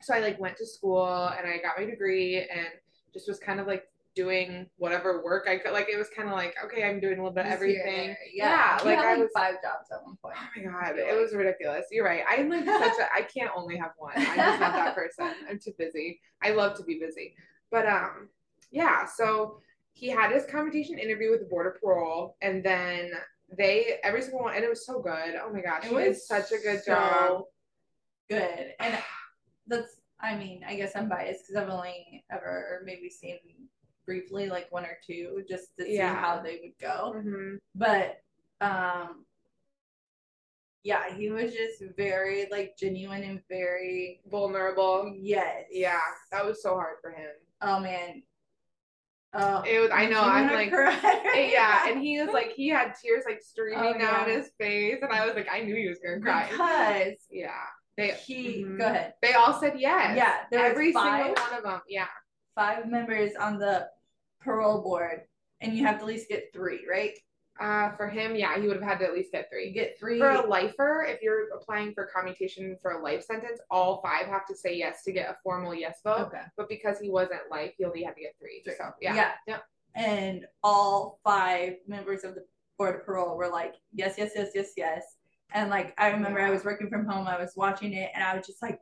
so I like went to school and I got my degree and just was kind of like doing whatever work I could like it was kind of like okay I'm doing a little bit of Just here and everything. Yeah, Yeah, like, like I was- five jobs at one point. Oh my god, it was ridiculous. You're right. I'm like such a I can't only have one. I'm just not that person. I'm too busy. I love to be busy. But um yeah, so he had his commutation interview with the Board of Parole and then they every single one and it was so good. Oh my gosh, It was such a good so job. Good, and that's. I mean, I guess I'm biased because I've only ever maybe seen briefly like one or two just to see Yeah. how they would go. hmm But um, yeah, he was just very like genuine and very Vulnerable. yes. Yeah, that was so hard for him. Oh man. Oh, It was I know, I'm like cry. Eh, yeah, *laughs* and he was like he had tears like streaming Oh, down yeah. his face and I was like I knew he was gonna cry. because Yeah. They he mhm. go ahead. They all said yes. Yeah, there every five. single one of them. Yeah. five members on the parole board, and you have to at least get three, right? Uh, for him, yeah, he would have had to at least get You three. get three. For a lifer, if you're applying for commutation for a life sentence, all five have to say yes to get a formal yes vote. okay. But because he wasn't life, he only had to get three. Three. So yeah. Yeah. Yep. And all five members of the board of parole were like, yes, yes, yes, yes, yes. And like I remember I was working from home, I was watching it, and I was just like,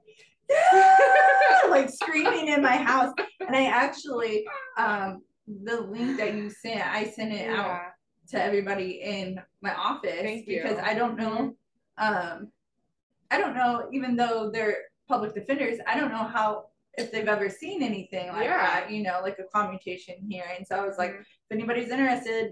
*laughs* like screaming in my house. And I actually, um, the link that you sent, I sent it out to everybody in my office Thank you. because I don't know um I don't know even though they're public defenders I don't know how if they've ever seen anything like Yeah. that you know like a commutation hearing so I was like Mhm. if anybody's interested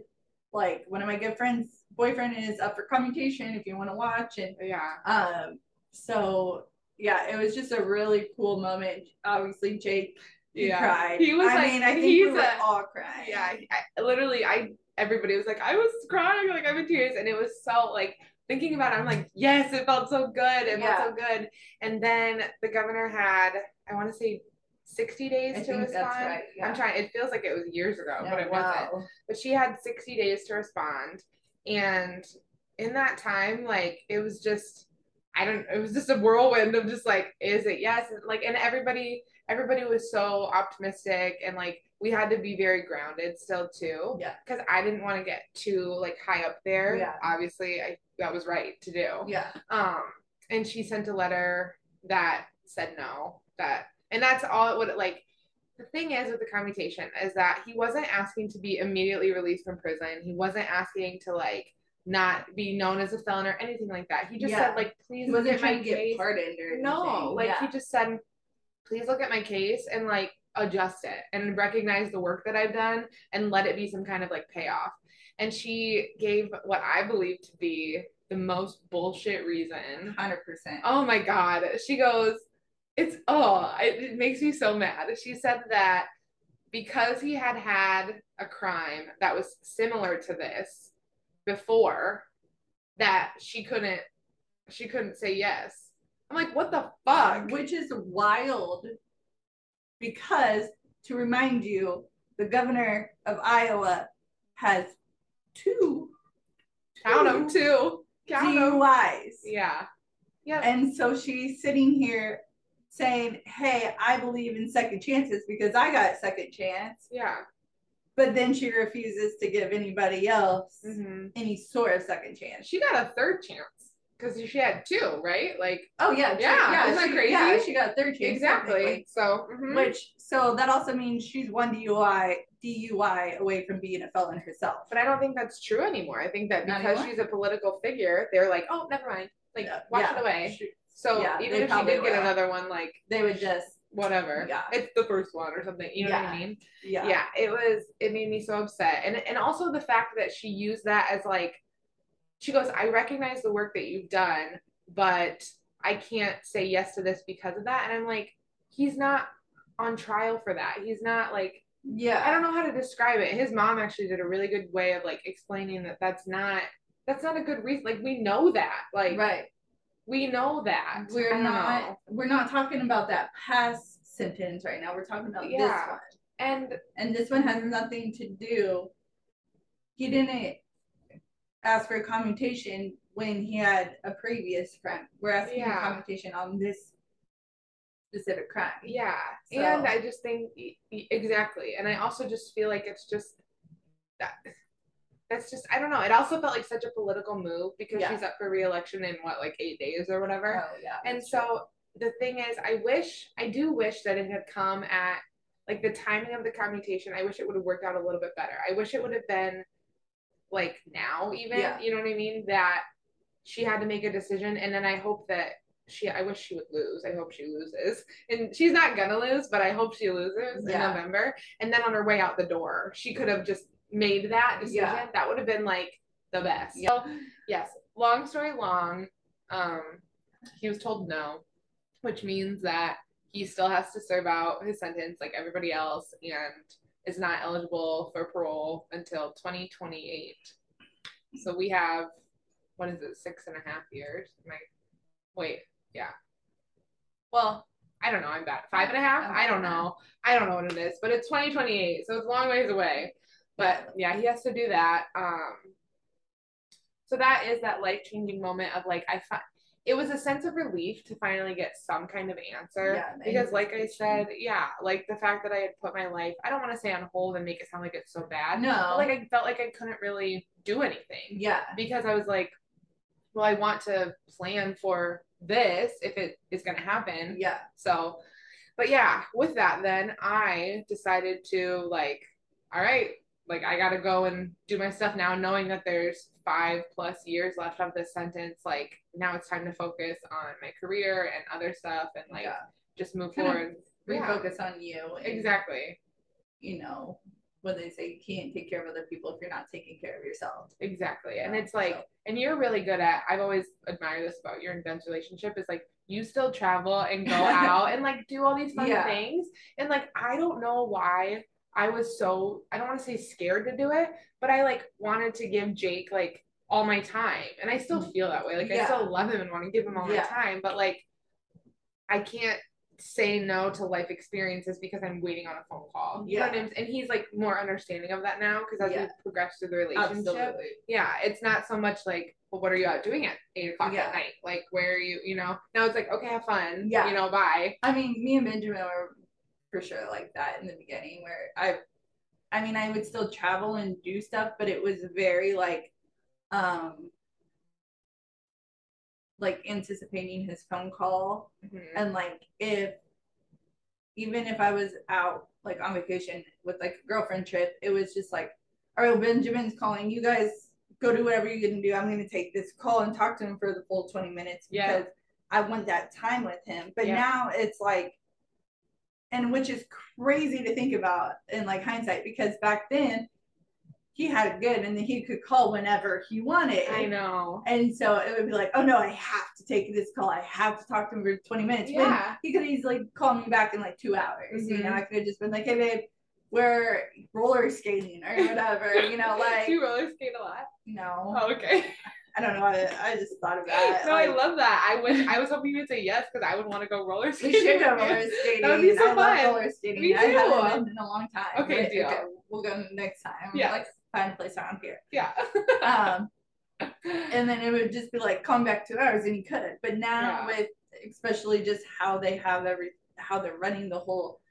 like one of my good friends boyfriend is up for commutation if you want to watch and yeah. um so yeah it was just a really cool moment obviously Jake he Yeah. cried He was I like- mean I think he's we were a- all crying Yeah. I, literally, I everybody was like, I was crying, like I'm in tears, and it was so like thinking about it. I'm like, yes, it felt so good. It Yeah. felt so good. And then the governor had, I want to say. 60 days I to respond. right, yeah. I'm trying. It feels like it was years ago, but it wasn't. no. but she had 60 days to respond and in that time like it was just i don't it was just a whirlwind of just like is it yes? And like and everybody everybody was so optimistic and like we had to be very grounded still too. Yeah. because i didn't want to get too like high up there. Yeah. obviously i that was right to do. Yeah. Um and she sent a letter that said no that and that's all it would like the thing is with the commutation is that he wasn't asking to be immediately released from prison he wasn't asking to like not be known as a felon or anything like that he just Yeah. said like please look at my case pardoned or no anything. like yeah. he just said please look at my case and like adjust it and recognize the work that i've done and let it be some kind of like payoff and she gave what i believe to be the most bullshit reason hundred percent. Oh my god. She goes, it's oh, it, it makes me so mad. She said that because he had had a crime that was similar to this before that she couldn't she couldn't say yes. I'm like, what the fuck? Which is wild because to remind you, the governor of Iowa has two Count them two Count. DUIs. Yeah. Yeah. And so she's sitting here saying, Hey, I believe in second chances because I got a second chance. Yeah. But then she refuses to give anybody else hmm any sort of second chance. She got a third chance because she had two, right? Like Oh yeah, she- Yeah, isn't that she, crazy? Yeah, she got a third chance. exactly. So mhm. Which so that also means she's one DUI DUI away from being a felon herself. But I don't think that's true anymore. I think that because she's a political figure, they're like, oh, never mind. Like, Yeah, wash yeah. it away. She- So Yeah, even if she did get another one, like they would just whatever, Yeah. it's the first one or something. You know what I mean? yeah. yeah it was it made me so upset and and also the fact that she used that as like she goes i recognize the work that you've done but i can't say yes to this because of that and i'm like he's not on trial for that he's not like Yeah. i don't know how to describe it his mom actually did a really good way of like explaining that that's not that's not a good reason like we know that like right. We know that We're don't know. we're not talking about that past sentence right now. We're talking about this Yeah. one. and And this one has nothing to do. He didn't ask for a commutation when he had a previous crime. We're asking Yeah. for commutation on this specific crime. Yeah. So- And I just think exactly. And I also just feel like it's just that that's just I don't know. It also felt like such a political move because Yeah. she's up for reelection in what like 8 days or whatever. Oh yeah. and that's true. so the thing is I wish I do wish that it had come at like the timing of the commutation. I wish it would have worked out a little bit better. I wish it would have been like now even, Yeah. you know what I mean? That she had to make a decision and then I hope that she I wish she would lose. I hope she loses. And she's not gonna lose, but I hope she loses in Yeah. November. And then on her way out the door, she could have just made that decision. Yeah. That would have been like the best. Yeah. So yes, long story long, um, he was told no, which means that he still has to serve out his sentence like everybody else and is not eligible for parole until 2028. So we have, what is it, six and a half years? Am I, wait, yeah. Well, I don't know. I'm bad. Five and a half? I don't know. I don't know what it is, but it's 2028, so it's a long ways away. But yeah, he has to do that. Um, so that is that life changing moment of like I find it was a sense of relief to finally get some kind of answer Yeah, because like I said, yeah, like the fact that I had put my life, I don't want to say on hold and make it sound like it's so bad. No. Like I felt like I couldn't really do anything yeah. because I was like, well, I want to plan for this if it is going to happen. Yeah. So, but yeah, with that, then I decided to like, all right, like I got to go and do my stuff now, knowing that there's five plus years left of this sentence. Like now it's time to focus on my career and other stuff and like yeah. just move Kind forward. Yeah, Refocus on you. and, exactly. You know, when they say you can't take care of other people if you're not taking care of yourself. Exactly. And Yeah, it's like, so- and you're really good at, I've always admired this about your and Ben's relationship is like, you still travel and go *laughs* out and like do all these fun Yeah. things. And like, I don't know why I was so, I don't want to say scared to do it, but I like wanted to give Jake like all my time. And I still mm. feel that way. Like, I still love him and want to give him all Yeah. my time, but like, I can't say no to life experiences because I'm waiting on a phone call. You know what Yeah. And he's like more understanding of that now because as Yeah. we progress through the relationship, Absolutely. yeah, it's not so much like, well, what are you out doing at eight o'clock Yeah. at night? Like, where are you? You know, now it's like, okay, have fun. Yeah. you know, bye. I mean, me and Benjamin were for sure like that in the beginning where I I mean I would still travel and do stuff, but it was very like um like anticipating his phone call Mhm. and like if even if I was out like on vacation with like a girlfriend trip, it was just like, all right, Benjamin's calling. You guys go do whatever you're gonna do. I'm gonna take this call and talk to him for the full 20 minutes Yeah. because I want that time with him. But Yeah. now it's like and which is crazy to think about in like hindsight because back then he had it good and then he could call whenever he wanted. I know. And so it would be like, oh no, I have to take this call. I have to talk to him for 20 minutes. When Yeah. he could easily call me back in like two hours. You know, Mhm. I could have just been like, hey babe, we're roller skating or whatever, you know, *laughs* like Do you roller skate a lot? no. Oh, okay. *laughs* I don't know. I, I just thought of that. no, I love that. I wish I was hoping you would say yes because I would want to go roller skating. we should go roller skating. That would be so I fun. roller skating. Me I haven't too. been in a long time. Okay, but, deal. we'll go next time. Yes. Like find a place around here. Yeah. Um, *laughs* and then it would just be like come back two hours and you could but now Yeah. with especially just how they have every how they're running the whole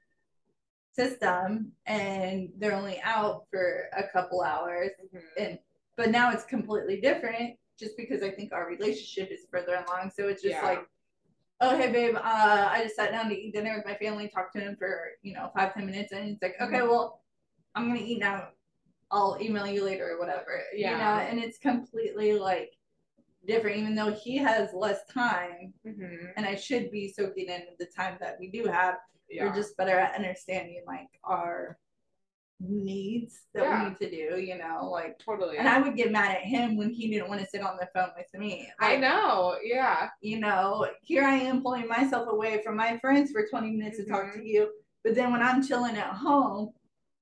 system and they're only out for a couple hours Mhm. and but now it's completely different just because i think our relationship is further along so it's just Yeah. like oh hey babe uh i just sat down to eat dinner with my family talked to him for you know five ten minutes and it's like okay Mhm. well i'm gonna eat now i'll email you later or whatever you Yeah. know and it's completely like different, even though he has less time, Mhm. and I should be soaking in the time that we do have. Yeah. We're just better at understanding like our needs that Yeah. we need to do, you know, like. totally. And I would get mad at him when he didn't want to sit on the phone with me. I know. Yeah. you know, here I am pulling myself away from my friends for 20 minutes to talk to mm-hmm. you. But then when I'm chilling at home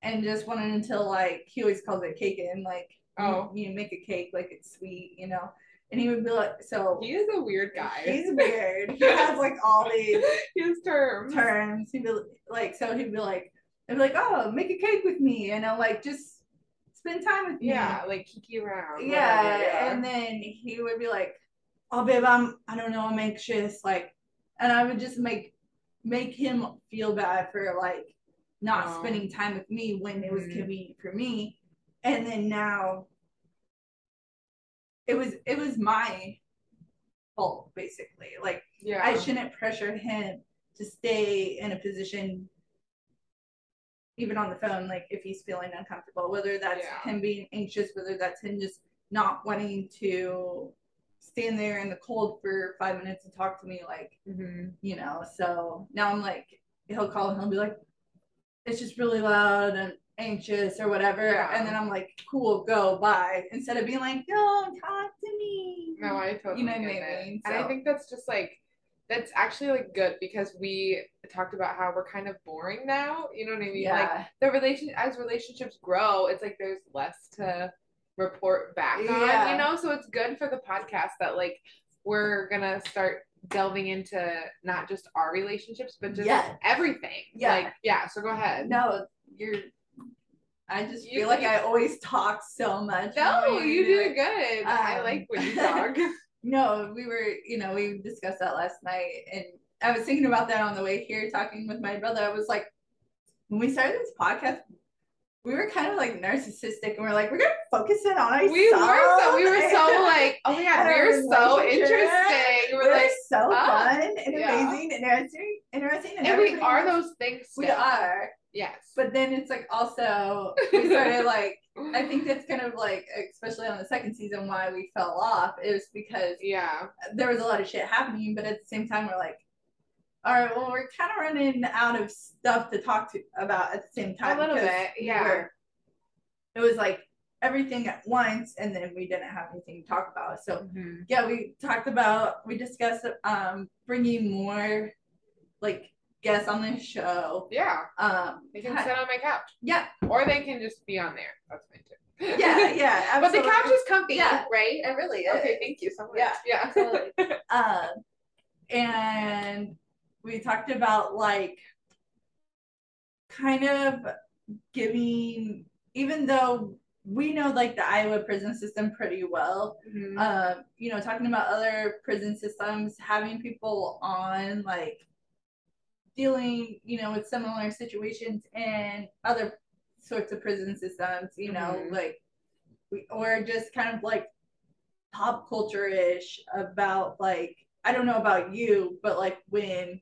and just wanting until like he always calls it cake and like Oh. you, you make a cake like it's sweet, you know. And he would be like so He is a weird guy. he's weird. *laughs* He has like all these *laughs* His terms. terms. He'd be like so he'd be like I'd be like, Oh, make a cake with me and I'm like just spend time with me. Yeah, like kiki around. yeah, whatever, yeah. and then he would be like oh babe i'm i don't know i'm anxious like and i would just make make him feel bad for like not Oh. spending time with me when it was Mhm. convenient for me and then now it was it was my fault basically like yeah. i shouldn't pressure him to stay in a position even on the phone like if he's feeling uncomfortable whether that's Yeah. him being anxious whether that's him just not wanting to stand there in the cold for five minutes and talk to me like Mhm. you know so now i'm like he'll call and he'll be like it's just really loud and anxious or whatever Yeah. and then i'm like cool go bye instead of being like don't talk to me No, I totally You know what I mean? And I think that's just like that's actually like good because we talked about how we're kind of boring now. You know what I mean? Like yeah the relation as relationships grow, it's like there's less to report back on, Yeah. you know? So it's good for the podcast that like we're gonna start delving into not just our relationships, but just Yeah. everything. Yeah. Like, yeah, so go ahead. No, you're. I just You- feel like I always talk so much. No, you do good. I Um, like when you *laughs* talk. No, we were, you know, we discussed that last night, and I was thinking about that on the way here, talking with my brother. I was like, when we started this podcast, we were kind of like narcissistic, and we're like, we're gonna focus in on ourselves. we were so we were so like, oh my god, we're so interesting. We're We're like, so fun and yeah. amazing and interesting, interesting, and, and we are those things. We still. are, Yes. but then it's like also we started *laughs* like I think that's kind of like, especially on the second season, why we fell off is because Yeah. there was a lot of shit happening, but at the same time, we're like, all right, well, we're kind of running out of stuff to talk to about at the same time. A little bit, yeah. it was like everything at once, and then we didn't have anything to talk about. So Mhm. yeah, we talked about, we discussed um bringing more like guests on the show. Yeah. Um, They can sit on my couch. yeah, Or they can just be on there. That's fine too. *laughs* yeah, yeah. *laughs* But the couch is comfy, Yeah. right? It really is. Okay, thank you so much. Yeah, Yeah. absolutely. *laughs* um, and we talked about like kind of giving, even though we know like the Iowa prison system pretty well, Mhm. um, you know, talking about other prison systems, having people on like dealing, you know, with similar situations and other sorts of prison systems, you know, Mhm. like we or just kind of like pop culture ish about like I don't know about you, but like when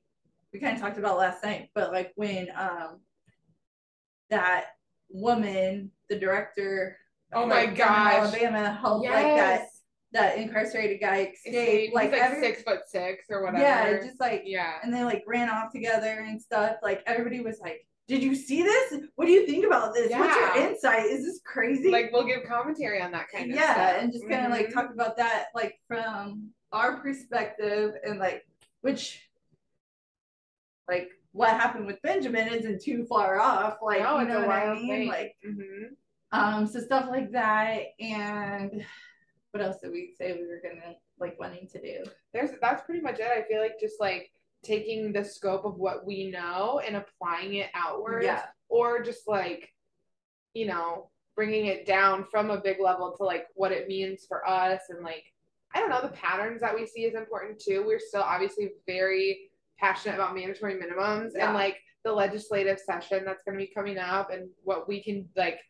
we kind of talked about last night, but like when um that woman, the director, Oh my like, gosh. from Alabama helped like that Yes. That incarcerated guy escape. Escape. Like like every, six foot six or whatever. yeah, just like yeah. and they like ran off together and stuff. Like everybody was like, "Did you see this? What do you think about this? What's your insight? Is this crazy?" Like we'll give commentary on that kind of stuff. yeah, stuff. and just kind of like Mhm. talk about that like from our perspective and like which like what happened with Benjamin isn't too far off. Like No, you know a what I mean? thing. Like Mhm. um so stuff like that and what else did we say we were gonna like wanting to do? there's that's pretty much it. I feel like just like taking the scope of what we know and applying it outwards, Yeah. or just like, you know, bringing it down from a big level to like what it means for us and like I don't know the patterns that we see is important too. We're still obviously very passionate about mandatory minimums Yeah. and like the legislative session that's going to be coming up and what we can like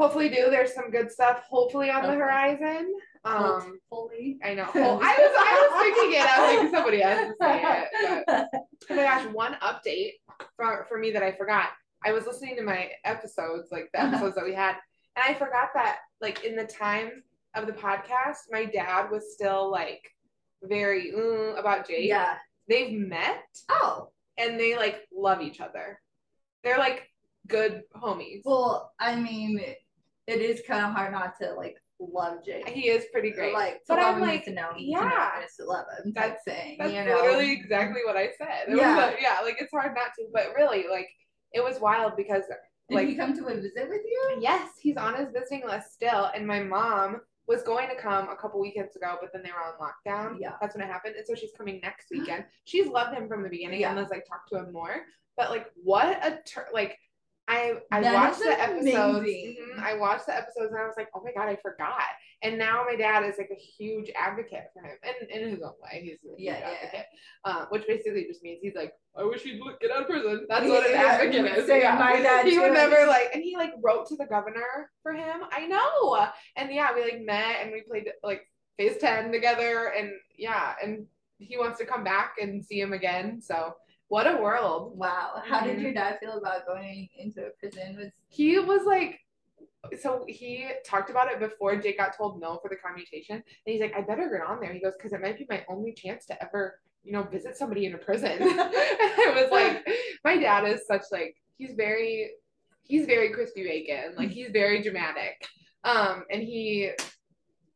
hopefully do. There's some good stuff hopefully on the horizon. Um, Hopefully. I know. *laughs* I was I was thinking it. I was like somebody has to say it. But *laughs* oh my gosh, one update for for me that I forgot. I was listening to my episodes, like the Uh-huh. episodes that we had, and I forgot that like in the time of the podcast, my dad was still like very mm, about Jake. Yeah. They've met Oh, and they like love each other. They're like good homies. well, I mean, it is kind of hard not to like love Jake. He is pretty great. Like, to But love I'm him like, to know him, to yeah. know him to love him. That's That's- saying, That's you know. literally exactly what I said. It Yeah. like- yeah, like it's hard not to, but really, like it was wild because Did like he come to a visit with you? yes, he's on his visiting list still, and my mom was going to come a couple weekends ago, but then they were on lockdown. Yeah. that's when it happened, and so she's coming next weekend. She's loved him from the beginning and Yeah. has like talked to him more, but like what a tur- like. I I That watched the episodes. mhm, I watched the episodes and I was like, oh my god, I forgot. And now my dad is like a huge advocate for him, and in his own way, he's a huge Yeah, yeah. advocate. Uh, which basically just means he's like, I wish he'd get out of prison. That's what an Yeah, advocate is. same, yeah. my dad he would never like, and he like wrote to the governor for him. I know, and yeah, we like met and we played like Phase Ten together, and yeah, and he wants to come back and see him again. So what a world. Wow. How did Mhm. your dad feel about going into a prison? Was He was like. So he talked about it before Jake got told no for the commutation, and he's like, "I better get on there." He goes, "Because it might be my only chance to ever, you know, visit somebody in a prison." *laughs* it was like, my dad is such like he's very, he's very crispy bacon, like he's very dramatic, um, and he,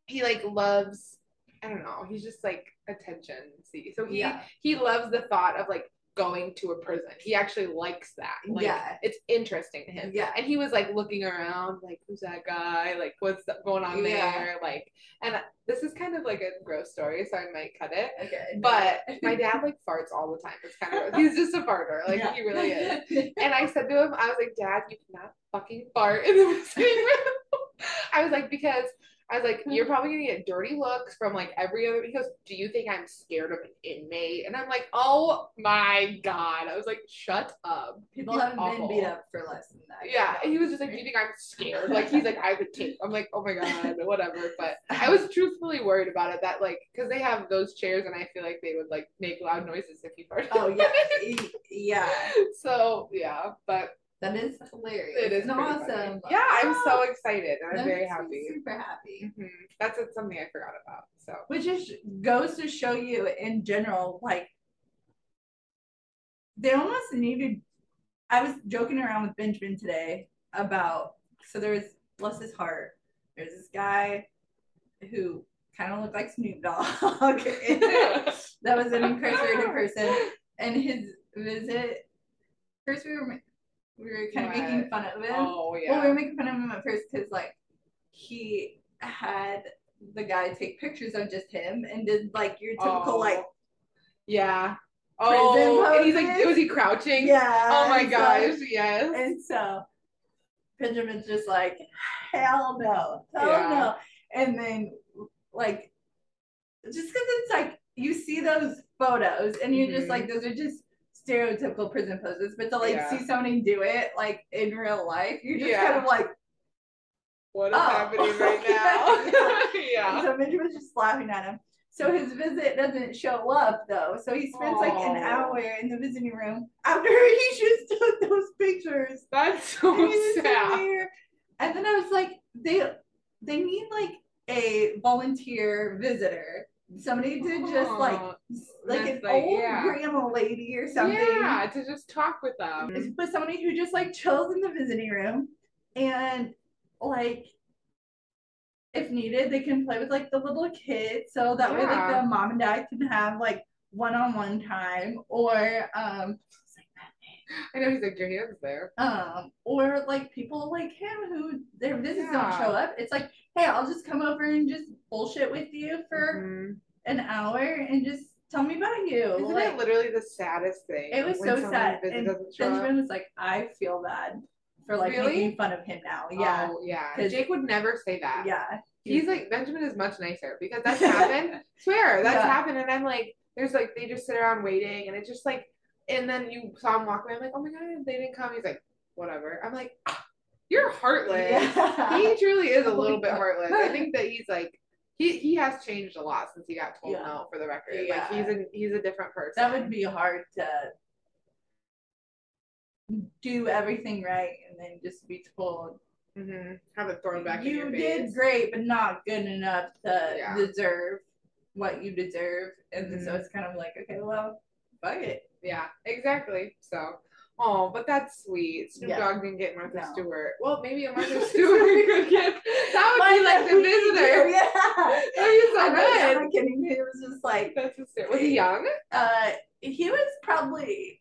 he like loves, I don't know, he's just like attention. See, so he yeah. he loves the thought of like going to a prison. He actually likes that. Like, Yeah. it's interesting to him. Yeah. And he was like looking around, like, who's that guy? Like, what's going on Yeah. there? Like, and this is kind of like a gross story, so I might cut it. Okay. *laughs* But my dad like farts all the time. It's kind of he's just a farter, like Yeah. he really is. *laughs* And I said to him, I was like, Dad, you cannot fucking fart in the *laughs* same room. I was like, because I was like, hmm. you're probably gonna get dirty looks from like every other. He goes, Do you think I'm scared of an inmate? And I'm like, Oh my god! I was like, Shut up. People haven't been beat up for less than that. Yeah, and he was just like, "Do you think I'm scared?" Like he's like, "I would take. I'm like, "Oh my god, whatever." But I was truthfully worried about it that like because they have those chairs and I feel like they would like make loud noises if you farted. Oh yeah. *laughs* Yeah. So yeah, but That is hilarious. it is awesome. funny. Yeah, I'm so excited I'm That very happy. Super happy. Mhm. That's something I forgot about. So Which just goes to show you in general, like they almost needed. I was joking around with Benjamin today about so there was bless his heart. There's this guy who kind of looked like Snoop Dogg. *laughs* that was an *laughs* incarcerated person, and his visit. First, we were we were kind of making fun of him. Oh yeah. Well, we were making fun of him at first because like he had the guy take pictures of just him and did like your typical Oh. like Yeah. Oh, and he's like, was he crouching? yeah. Oh my so- gosh, yes. and so Benjamin's just like hell no, hell Yeah. no, and then like just because it's like you see those photos and you're just Mhm. like those are just stereotypical prison poses, but to like Yeah. see somebody do it like in real life, you're just Yeah. kind of like What is Oh. happening right *laughs* now? Yeah. *laughs* so Benjamin's just laughing at him. So his visit doesn't show up though. So he spends like an hour in the visiting room after *laughs* he just took those pictures. That's so And sad. And then I was like, they they need like a volunteer visitor. Somebody to just like Aw, like an that's like, old yeah. grandma lady or something. Yeah, to just talk with them. But somebody who just like chills in the visiting room and like if needed they can play with like the little kids so that way like Yeah. the mom and dad can have like one-on-one time or um I know he's like your hands there. um or like people like him who their visits don't Yeah. show up it's like hey i'll just come over and just bullshit with you for Mhm. An hour and just tell me about you Isn't like it literally the saddest thing? it was so sad and doesn't show up? benjamin was like i feel bad for like Really? making fun of him now yeah Oh, yeah. Jake would never say that. yeah He's like Benjamin is much nicer because that's *laughs* happened. Swear that's Yeah. happened, and I'm like, there's like they just sit around waiting, and it's just like, and then you saw him walk away. I'm like, oh my god, they didn't come. He's like, whatever. I'm like, "Ah, you're heartless. *laughs* Yeah. He truly is a Oh little bit heartless. I think that he's like. He, he has changed a lot since he got told Yeah. no for the record. Yeah. Like he's a he's a different person. that would be hard to do everything right and then just be told hmm Have it thrown back in you did great, but not good enough to Yeah. deserve what you deserve. And then so it's kind of like, okay, well, fuck it. Yeah, exactly. So, oh, but that's sweet. Snoop Yeah. Dogg didn't get Martha No. Stewart. Well, maybe a Martha *laughs* Stewart *laughs* could get. That would be like the visitor. Yeah. *laughs* That'd so I know, good. I'm kidding. It was just like, That's hysterical. Was he young? uh, he was probably,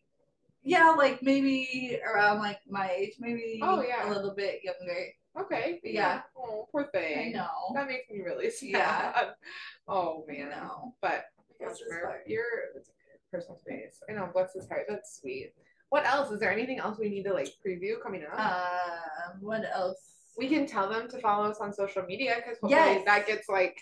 yeah, like maybe around like my age, maybe Oh, yeah. a little bit younger. Okay. Yeah. Oh, poor thing. I know. That makes me really sad. Yeah. Oh man. know. But Bless his You're, heart. you're it's personal space. I know, bless his heart. That's sweet. What else? Is there anything else we need to like preview coming up? Um, what else? we can tell them to follow us on social media because hopefully Yes. that gets like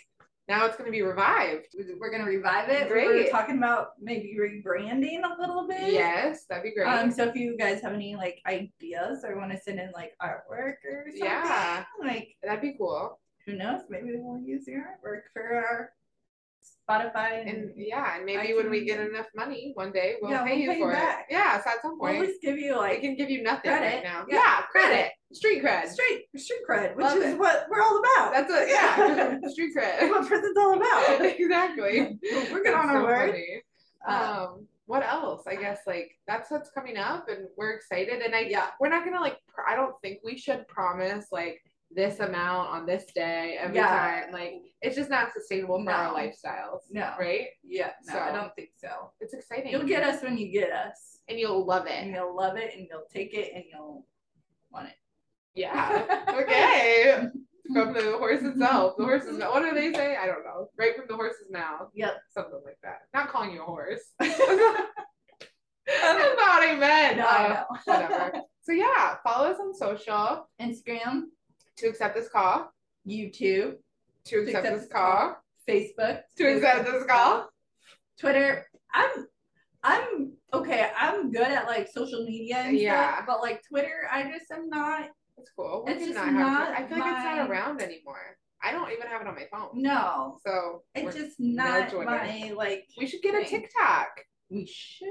now it's gonna be revived. We're gonna revive it. We were Great. talking about maybe rebranding a little bit. Yes, that'd be great. Um, so if you guys have any like ideas or want to send in like artwork or something, Yeah. like that'd be cool. who knows, maybe we'll use your artwork for our Spotify and, And yeah, and maybe when we get enough money one day, we'll Yeah, pay we'll you pay you for it. back. Yeah, so at some point, we'll least give you we like can give you nothing right now. Yeah, Yeah, credit. Street cred. street street cred, which Love is it. what we're all about. That's what yeah. *laughs* *laughs* Street cred. what prison's all about. *laughs* exactly. We're good on our so word. Uh, um what else i guess like that's what's coming up and we're excited and i yeah, we're not gonna like pr- i don't think we should promise like this amount on this day every Yeah. time like it's just not sustainable for our lifestyles no, right? Yeah, no, I don't think so. it's exciting. You'll get us when you get us, and you'll love it. and you'll love it, and you'll take it, and you'll want it. yeah. *laughs* Okay. From the horse itself. The horse's mouth what do they say? I don't know. Right from the horse's mouth. Yep. something like that. Not calling you a horse. *laughs* That's not what i meant. No, Uh, I know. whatever. So yeah follow us on social. Instagram, to accept this call YouTube, to accept, this call, Facebook, to accept this call. Twitter. I'm I'm okay. I'm good at like social media and Yeah. stuff, but like Twitter, I just am not. It's cool. We It's just not not. I feel like it's not around anymore. I don't even have it on my phone. No, So it's just not joiner. my like. we should get a. TikTok. We should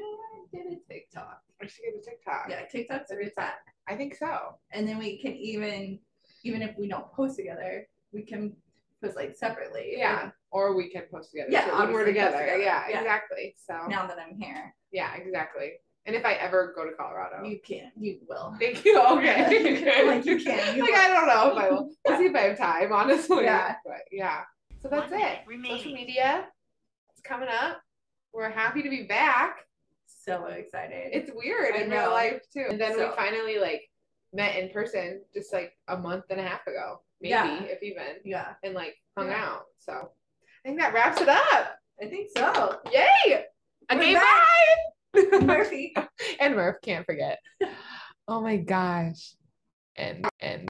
get a TikTok. We should get a TikTok. Yeah, TikTok's a good time. I think so. And then we can even, even if we don't post together, we can post like separately. Yeah. Or we can post together. Yeah, too, when we're together. together. Yeah, Yeah. exactly. So Now that I'm here, yeah, exactly. And if I ever go to Colorado. you can, you will. Thank you. Okay. *laughs* Like, you can, you like will. I don't know if I will. We'll see if I have time, honestly. Yeah. But yeah. So that's One it. minute remaining. Social media. It's coming up. We're happy to be back. So excited. It's weird I in real life too. And then So- we finally like met in person just like a month and a half ago, maybe Yeah. if even, yeah, and like hung Yeah. out. So I think that wraps it up. I think so. Yay! Okay, bye. Murphy. *laughs* and Murph can't forget. Oh my gosh. And and